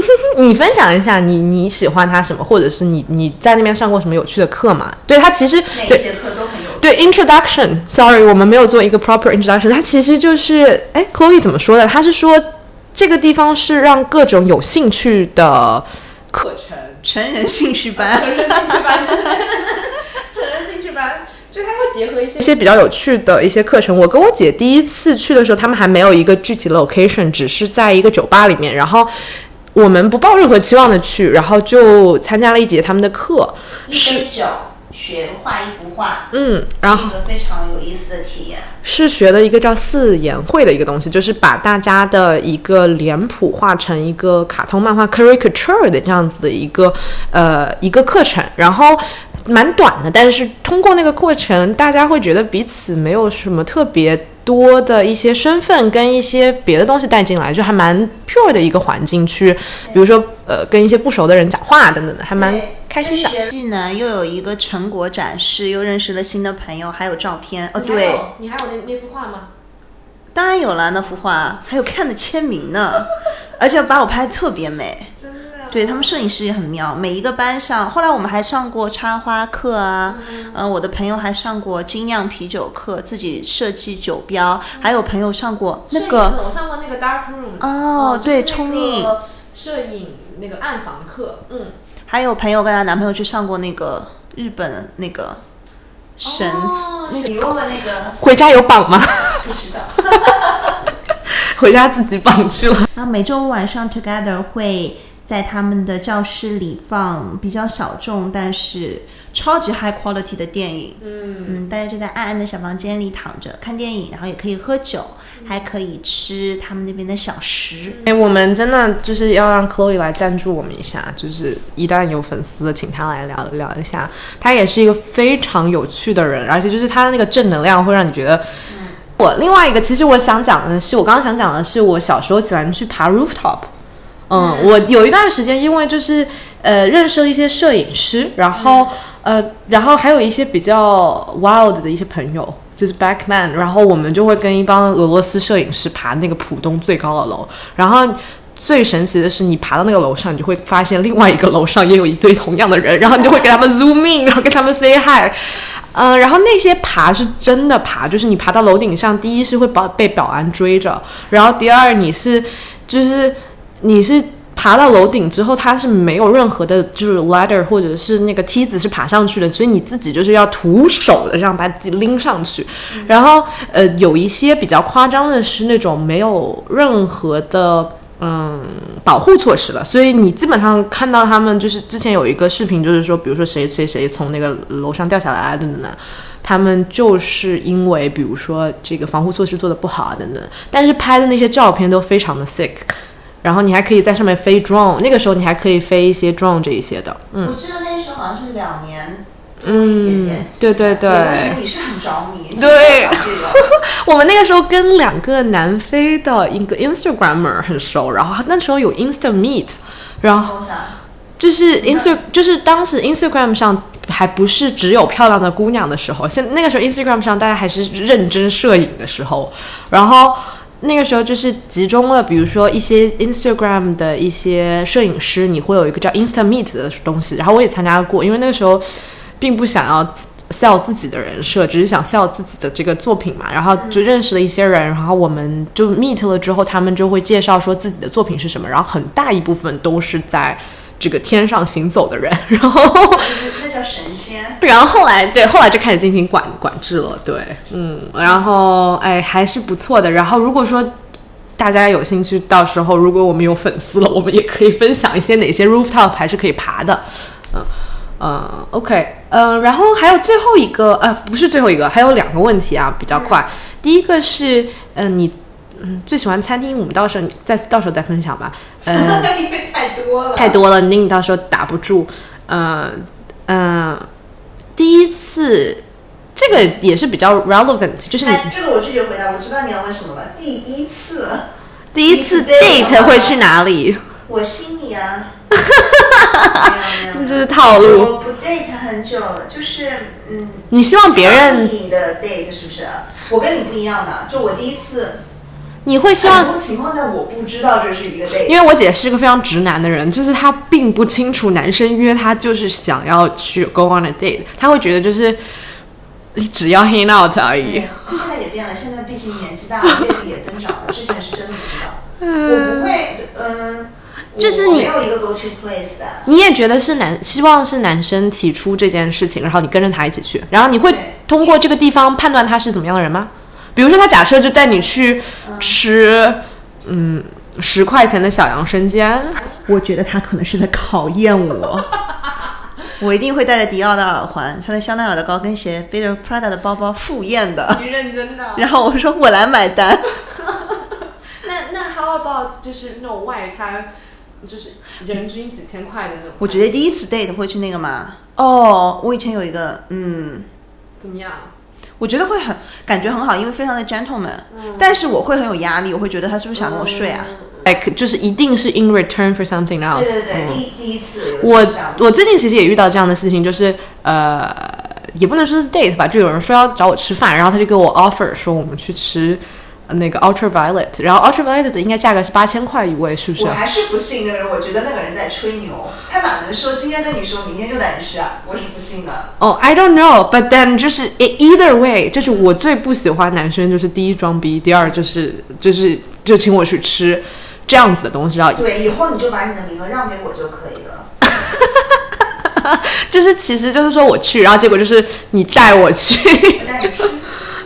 <laughs> 你分享一下，你你喜欢他什么，或者是你你在那边上过什么有趣的课吗？对他其实每节课都很有。对 introduction，sorry，我们没有做一个 proper introduction，他其实就是，哎，Chloe 怎么说的？他是说。这个地方是让各种有兴趣的课程，成人兴趣班，成人兴趣班，<laughs> 成人兴趣班，就他会结合一些一些比较有趣的一些课程。我跟我姐第一次去的时候，他们还没有一个具体的 location，只是在一个酒吧里面，然后我们不抱任何期望的去，然后就参加了一节他们的课，一杯酒学画一幅画，嗯，然后一个非常有意思的体验。是学的一个叫四言会的一个东西，就是把大家的一个脸谱画成一个卡通漫画 caricature 的这样子的一个呃一个课程，然后蛮短的，但是通过那个过程，大家会觉得彼此没有什么特别多的一些身份跟一些别的东西带进来，就还蛮 pure 的一个环境去，比如说呃跟一些不熟的人讲话等等的，还蛮开心的。学技能又有一个成果展示，又认识了新的朋友，还有照片。哦，对，你还有那那幅画吗？当然有了那幅画，还有看的签名呢，而且把我拍的特别美。对他们摄影师也很妙，每一个班上，后来我们还上过插花课啊，嗯、我的朋友还上过精酿啤酒课，自己设计酒标，还有朋友上过那个，我上过那个 dark room 哦，对，冲印，摄影那个暗房课，嗯，还有朋友跟她男朋友去上过那个日本那个绳子，哦那个你用的那个 <laughs> 回家有绑吗？<laughs> 不知道。<laughs> 回家自己绑去了。然后每周五晚上 Together 会在他们的教室里放比较小众但是超级 high quality 的电影。嗯，嗯，大家就在暗暗的小房间里躺着看电影，然后也可以喝酒，还可以吃他们那边的小食。哎，我们真的就是要让 Chloe 来赞助我们一下，就是一旦有粉丝，请他来聊聊一下。他也是一个非常有趣的人，而且就是他的那个正能量会让你觉得。我另外一个，其实我想讲的是，我刚刚想讲的是，我小时候喜欢去爬 rooftop。嗯，我有一段时间，因为就是呃认识了一些摄影师，然后、呃，然后还有一些比较 wild 的一些朋友，就是 back man，然后我们就会跟一帮俄罗斯摄影师爬那个浦东最高的楼，然后。最神奇的是，你爬到那个楼上，你就会发现另外一个楼上也有一堆同样的人，<laughs> 然后你就会给他们 zoom in，然后跟他们 say hi，嗯、然后那些爬是真的爬，就是你爬到楼顶上，第一是会保被保安追着，然后第二你是就是你是爬到楼顶之后，它是没有任何的就是 ladder 或者是那个梯子是爬上去的，所以你自己就是要徒手的这样把自己拎上去。然后呃，有一些比较夸张的是那种没有任何的。嗯，保护措施了，所以你基本上看到他们就是之前有一个视频，就是说，比如说谁谁谁从那个楼上掉下来啊等等的，他们就是因为比如说这个防护措施做的不好啊等等，但是拍的那些照片都非常的 sick，然后你还可以在上面飞 drone，那个时候你还可以飞一些 drone 这一些的，嗯。我记得那时候好像是两年嗯，对对对。你是很着迷，对。这个。<laughs> 我们那个时候跟两个南非的一个 Instagrammer 很熟，然后那时候有 Insta Meet，然后就是 Insta 就是当时 Instagram 上还不是只有漂亮的姑娘的时候，现那个时候 Instagram 上大家还是认真摄影的时候，然后那个时候就是集中了，比如说一些 Instagram 的一些摄影师，你会有一个叫 Insta Meet 的东西，然后我也参加过，因为那个时候并不想要 sell 自己的人设，只是想 sell 自己的这个作品嘛，然后就认识了一些人，然后我们就 meet 了之后，他们就会介绍说自己的作品是什么，然后很大一部分都是在这个天上行走的人，<laughs> 然后那叫神仙。然后后来对，后来就开始进行管管制了，对，嗯，然后哎还是不错的。然后如果说大家有兴趣，到时候如果我们有粉丝了，我们也可以分享一些哪些 rooftop 还是可以爬的，嗯。嗯，OK，嗯，然后还有最后一个，呃，不是最后一个，还有两个问题啊，比较快。第一个是，嗯、你，嗯，最喜欢餐厅，我们到时候你再到时候再分享吧。呃，<laughs> <laughs> 多了，太多了，那你到时候打不住。嗯、嗯、第一次，这个也是比较 relevant，就是你哎，这个我拒绝回答，我知道你要问什么了。第一次，第一次 date 会去哪里？我心里啊，<laughs> 这是套路。我不 date 很久了，就是嗯，你希望别人，你的 date 是不是？我跟你不一样的，就我第一次，你会希望很多情况下我不知道这是一个 date，因为我姐是个非常直男的人，就是她并不清楚男生约她就是想要去 go on a date，她会觉得就是你只要 hang out 而已。对现在也变了，现在毕竟年纪大了，阅历也增长了，之前是真的不知道。我不会，嗯，就是你我没有一个 go to place 的。你也觉得是男，希望是男生提出这件事情，然后你跟着他一起去，然后你会通过这个地方判断他是怎么样的人吗？比如说，他假设就带你去吃，嗯，十块钱的小羊生煎，我觉得他可能是在考验我。<laughs> 我一定会戴着迪奥的耳环，穿着香奈儿的高跟鞋，背着 Prada 的包包赴宴的。你认真的？然后我说我来买单。<laughs> 那那 how about 就是那种外滩，就是人均几千块的那种？我觉得第一次 date 会去那个吗？哦，我以前有一个，嗯，怎么样？我觉得会很感觉很好，因为非常的 gentleman，、但是我会很有压力，我会觉得他是不是想跟我睡啊？like 就是一定是 in return for something else。嗯。第第一次我我最近其实也遇到这样的事情，就是呃，也不能说是 date 吧，就有人说要找我吃饭，然后他就给我 offer 说我们去吃呃那个 Ultraviolet，然后 Ultraviolet 应该价格是八千块一位，是不是我？还是不信那个人，我觉得那个人在吹牛，他哪能说今天跟你说，明天就带你去啊？我是不信的。哦、i don't know，but then 就是 e- either way，就是我最不喜欢男生就是第一装逼，第二就是就是就请我去吃这样子的东西，然后对，以后你就把你的名额让给我就可以了。<laughs> 就是其实就是说我去，然后结果就是你带我去。我带你吃。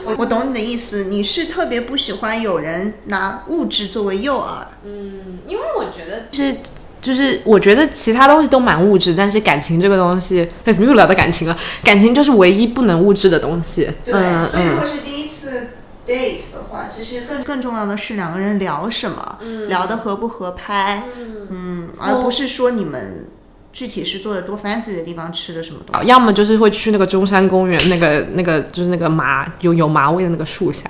我我懂你的意思，你是特别不喜欢有人拿物质作为诱饵。嗯因为我觉得是，就是我觉得其他东西都蛮物质，但是感情这个东西，哎，<laughs> 怎么又聊到感情了？感情就是唯一不能物质的东西。对，嗯嗯所以如果是第一次 date 的话，其实更更重要的是两个人聊什么，聊的合不合拍，嗯，而不是说你们具体是坐的多 fancy 的地方吃的什么东西。要么就是会去那个中山公园，那个那个就是那个麻有有麻味的那个树下，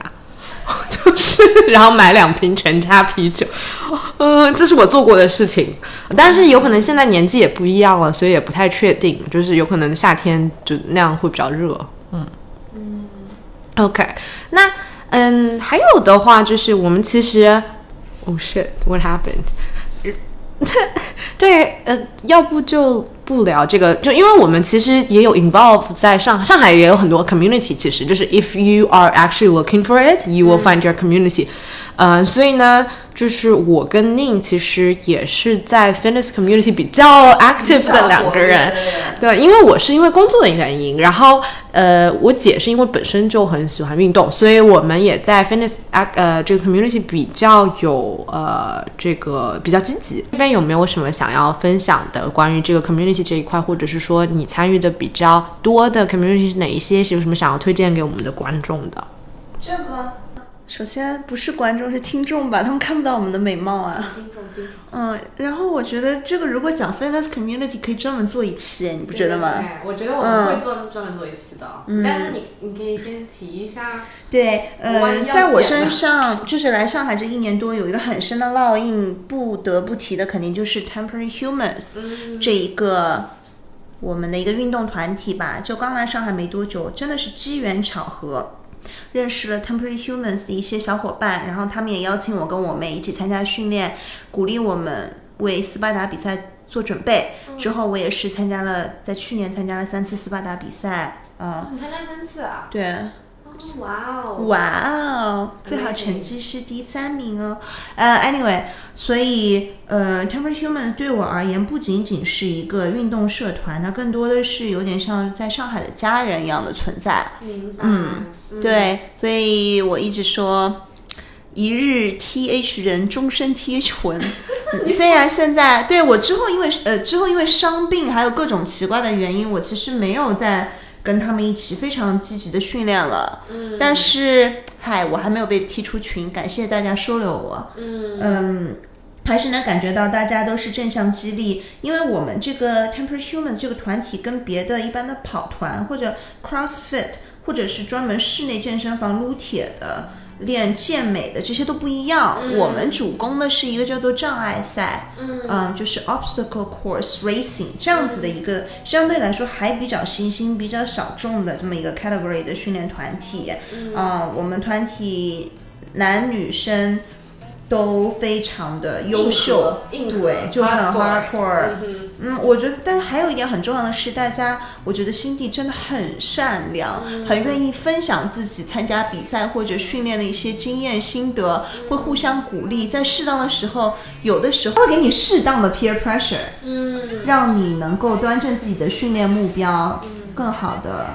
<laughs> 就是然后买两瓶全家啤酒，嗯，这是我做过的事情。但是有可能现在年纪也不一样了，所以也不太确定，就是有可能夏天就那样会比较热。嗯嗯，OK，那嗯还有的话就是我们其实，Oh shit，what happened？<laughs> 对，呃，要不就不聊这个，就因为我们其实也有 involve 在上上海也有很多 community，其实就是 if you are actually looking for it，you will find your community。嗯、所以呢，就是我跟宁其实也是在 fitness community 比较 active 的两个人。对，因为我是因为工作的原因，然后呃，我姐是因为本身就很喜欢运动，所以我们也在 fitness 呃这个 community 比较有呃这个比较积极。这边有没有什么想要分享的关于这个 community 这一块，或者是说你参与的比较多的 community 是哪一些？是有什么想要推荐给我们的观众的？这个首先不是观众是听众吧，他们看不到我们的美貌啊。嗯，然后我觉得这个如果讲 fitness community 可以专门做一期，你不觉得吗？对，我觉得我们会专专门做一期的，嗯但是你你可以先提一下。对，呃，万一要在我身上，<laughs> 就是来上海这一年多，有一个很深的烙印，不得不提的肯定就是 Temporary Humans、这一个我们的一个运动团体吧。就刚来上海没多久，真的是机缘巧合。认识了 Temporary Humans 的一些小伙伴，然后他们也邀请我跟我妹一起参加训练，鼓励我们为斯巴达比赛做准备。之后我也是参加了，在去年参加了三次斯巴达比赛，啊、你参加三次啊？对，哇哦！哇哦，最好成绩是第三名哦。呃，anyway，所以呃，Temper Human 对我而言不仅仅是一个运动社团，它更多的是有点像在上海的家人一样的存在。嗯，对，所以我一直说。一日 T H 人，终身 T H 魂。<laughs> 虽然现在对我之后，因为呃之后因为伤病还有各种奇怪的原因，我其实没有再跟他们一起非常积极的训练了。嗯，但是嗨，我还没有被踢出群，感谢大家收留我。嗯嗯，还是能感觉到大家都是正向激励，因为我们这个 Temper Humans 这个团体跟别的一般的跑团或者 CrossFit 或者是专门室内健身房撸铁的。练健美的这些都不一样，我们主攻的是一个叫做障碍赛，嗯、就是 obstacle course racing 这样子的一个相对来说还比较新兴、比较小众的这么一个 category 的训练团体。嗯、我们团体男女生都非常的优秀，对，就很 hardcore。嗯嗯，我觉得，但还有一点很重要的是，大家我觉得心地真的很善良，很愿意分享自己参加比赛或者训练的一些经验心得，会互相鼓励，在适当的时候，有的时候会给你适当的 peer pressure，嗯，让你能够端正自己的训练目标，更好的。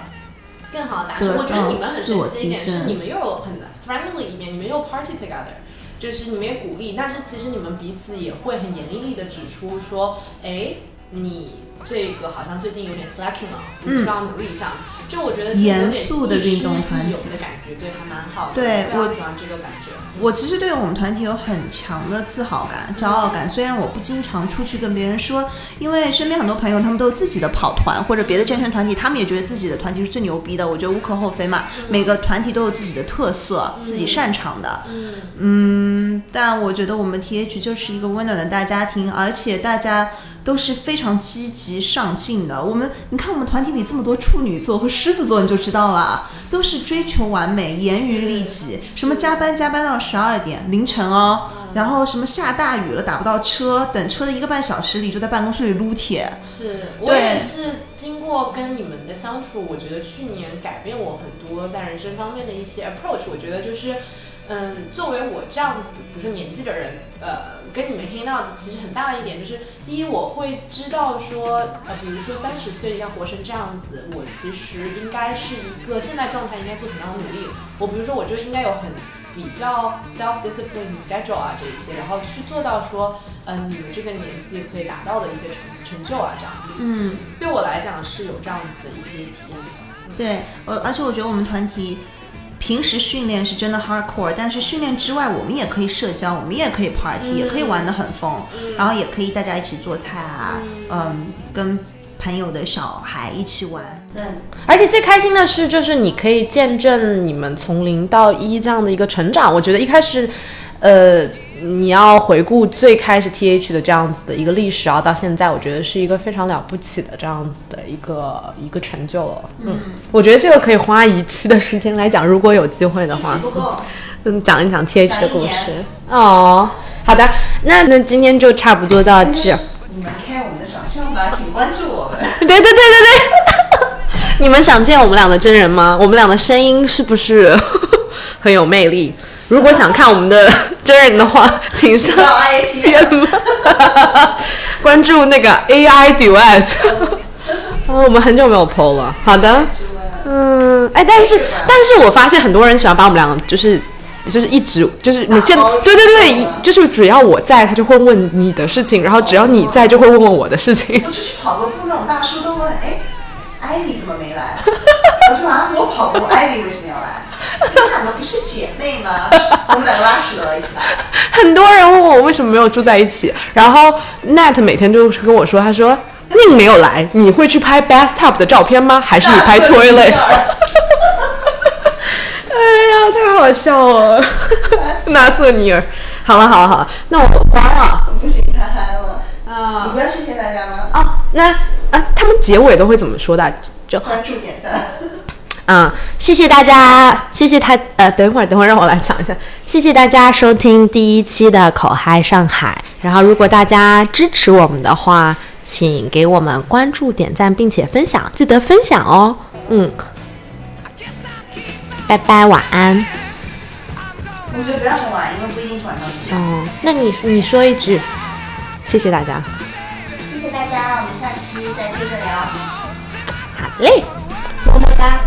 更好的达成。得我觉得你们很神奇的一点是，你们又有很 friendly 一面，你们又 party together，就是你们也鼓励，但是其实你们彼此也会很严厉的指出说，哎，你这个好像最近有点 slacking 了，你需要努力一下。就我觉得严肃的运动团体的感觉，对，还蛮好的。对我喜欢这个感觉。我其实对我们团体有很强的自豪感、骄傲感。虽然我不经常出去跟别人说，因为身边很多朋友他们都有自己的跑团或者别的健身团体，他们也觉得自己的团体是最牛逼的。我觉得无可厚非嘛，每个团体都有自己的特色，自己擅长的。嗯，但我觉得我们 TH 就是一个温暖的大家庭，而且大家。都是非常积极上进的。我们，你看我们团体里这么多处女座和狮子座，你就知道了，都是追求完美，严于律己。什么加班加班到十二点凌晨哦，然后什么下大雨了打不到车，等车的一个半小时里就在办公室里撸铁。是我也是经过跟你们的相处，我觉得去年改变我很多在人生方面的一些 approach。我觉得就是，嗯，作为我这样子不是年纪的人，呃，跟你们 hang out 其实很大的一点就是，第一我会知道说，呃，比如说三十岁要活成这样子，我其实应该是一个现在状态应该做什么样的努力。我比如说我就应该有很比较 self discipline schedule 啊这一些，然后去做到说，嗯、你们这个年纪可以达到的一些成成就啊这样子。嗯，对我来讲是有这样子的一些体验的。对，呃，而且我觉得我们团体平时训练是真的 hardcore，但是训练之外，我们也可以社交，我们也可以 party，、也可以玩得很疯，然后也可以大家一起做菜啊，嗯，跟朋友的小孩一起玩。对，而且最开心的是，就是你可以见证你们从零到一这样的一个成长。我觉得一开始，呃，你要回顾最开始 TH 的这样子的一个历史，然后到现在，我觉得是一个非常了不起的这样子的一个一个成就了。嗯，我觉得这个可以花一期的时间来讲，如果有机会的话。嗯，讲一讲 TH 的故事。哦，好的，那那今天就差不多到这。你们看我们的长相吧，请关注我们。对对对对对，<laughs> 你们想见我们俩的真人吗？我们俩的声音是不是 <laughs> 很有魅力？如果想看我们的真人的话，请上 IAP，PM <laughs> 关注那个 AI Duet。<laughs> 哦，我们很久没有 PO 了。好的，嗯，哎，但是但是我发现很多人喜欢把我们两个就是。就是一直就是你见对对对，就是只要我在，他就会问你的事情，然后只要你在，就会问问我的事情。我出去跑个步，那种大叔都问，哎，艾莉怎么没来？<laughs> 我说啊，我跑步，艾莉为什么要来？你们两个不是姐妹吗？<laughs> 我们两个拉屎了，一起来。很多人问我为什么没有住在一起，然后 Nat 每天就是跟我说，他说宁没有来，你会去拍 bathtub 的照片吗？还是你拍 <laughs> toilet？<laughs> 哎呀，太好笑了，纳瑟尼尔。好了好了好了，那我关了不行，太嗨了啊。你啊不要谢谢大家吗？啊，那啊，他们结尾都会怎么说的？就关注点赞。嗯，谢谢大家，谢谢他。呃，等一会儿，等会儿让我来讲一下。谢谢大家收听第一期的口嗨上海。然后，如果大家支持我们的话，请给我们关注、点赞，并且分享，记得分享哦。嗯，拜拜，晚安。我觉得不要很晚，因为不一定是晚上吃。哦，那你你说一句，谢谢大家。谢谢大家，我们下期再接着聊。好嘞，么么哒。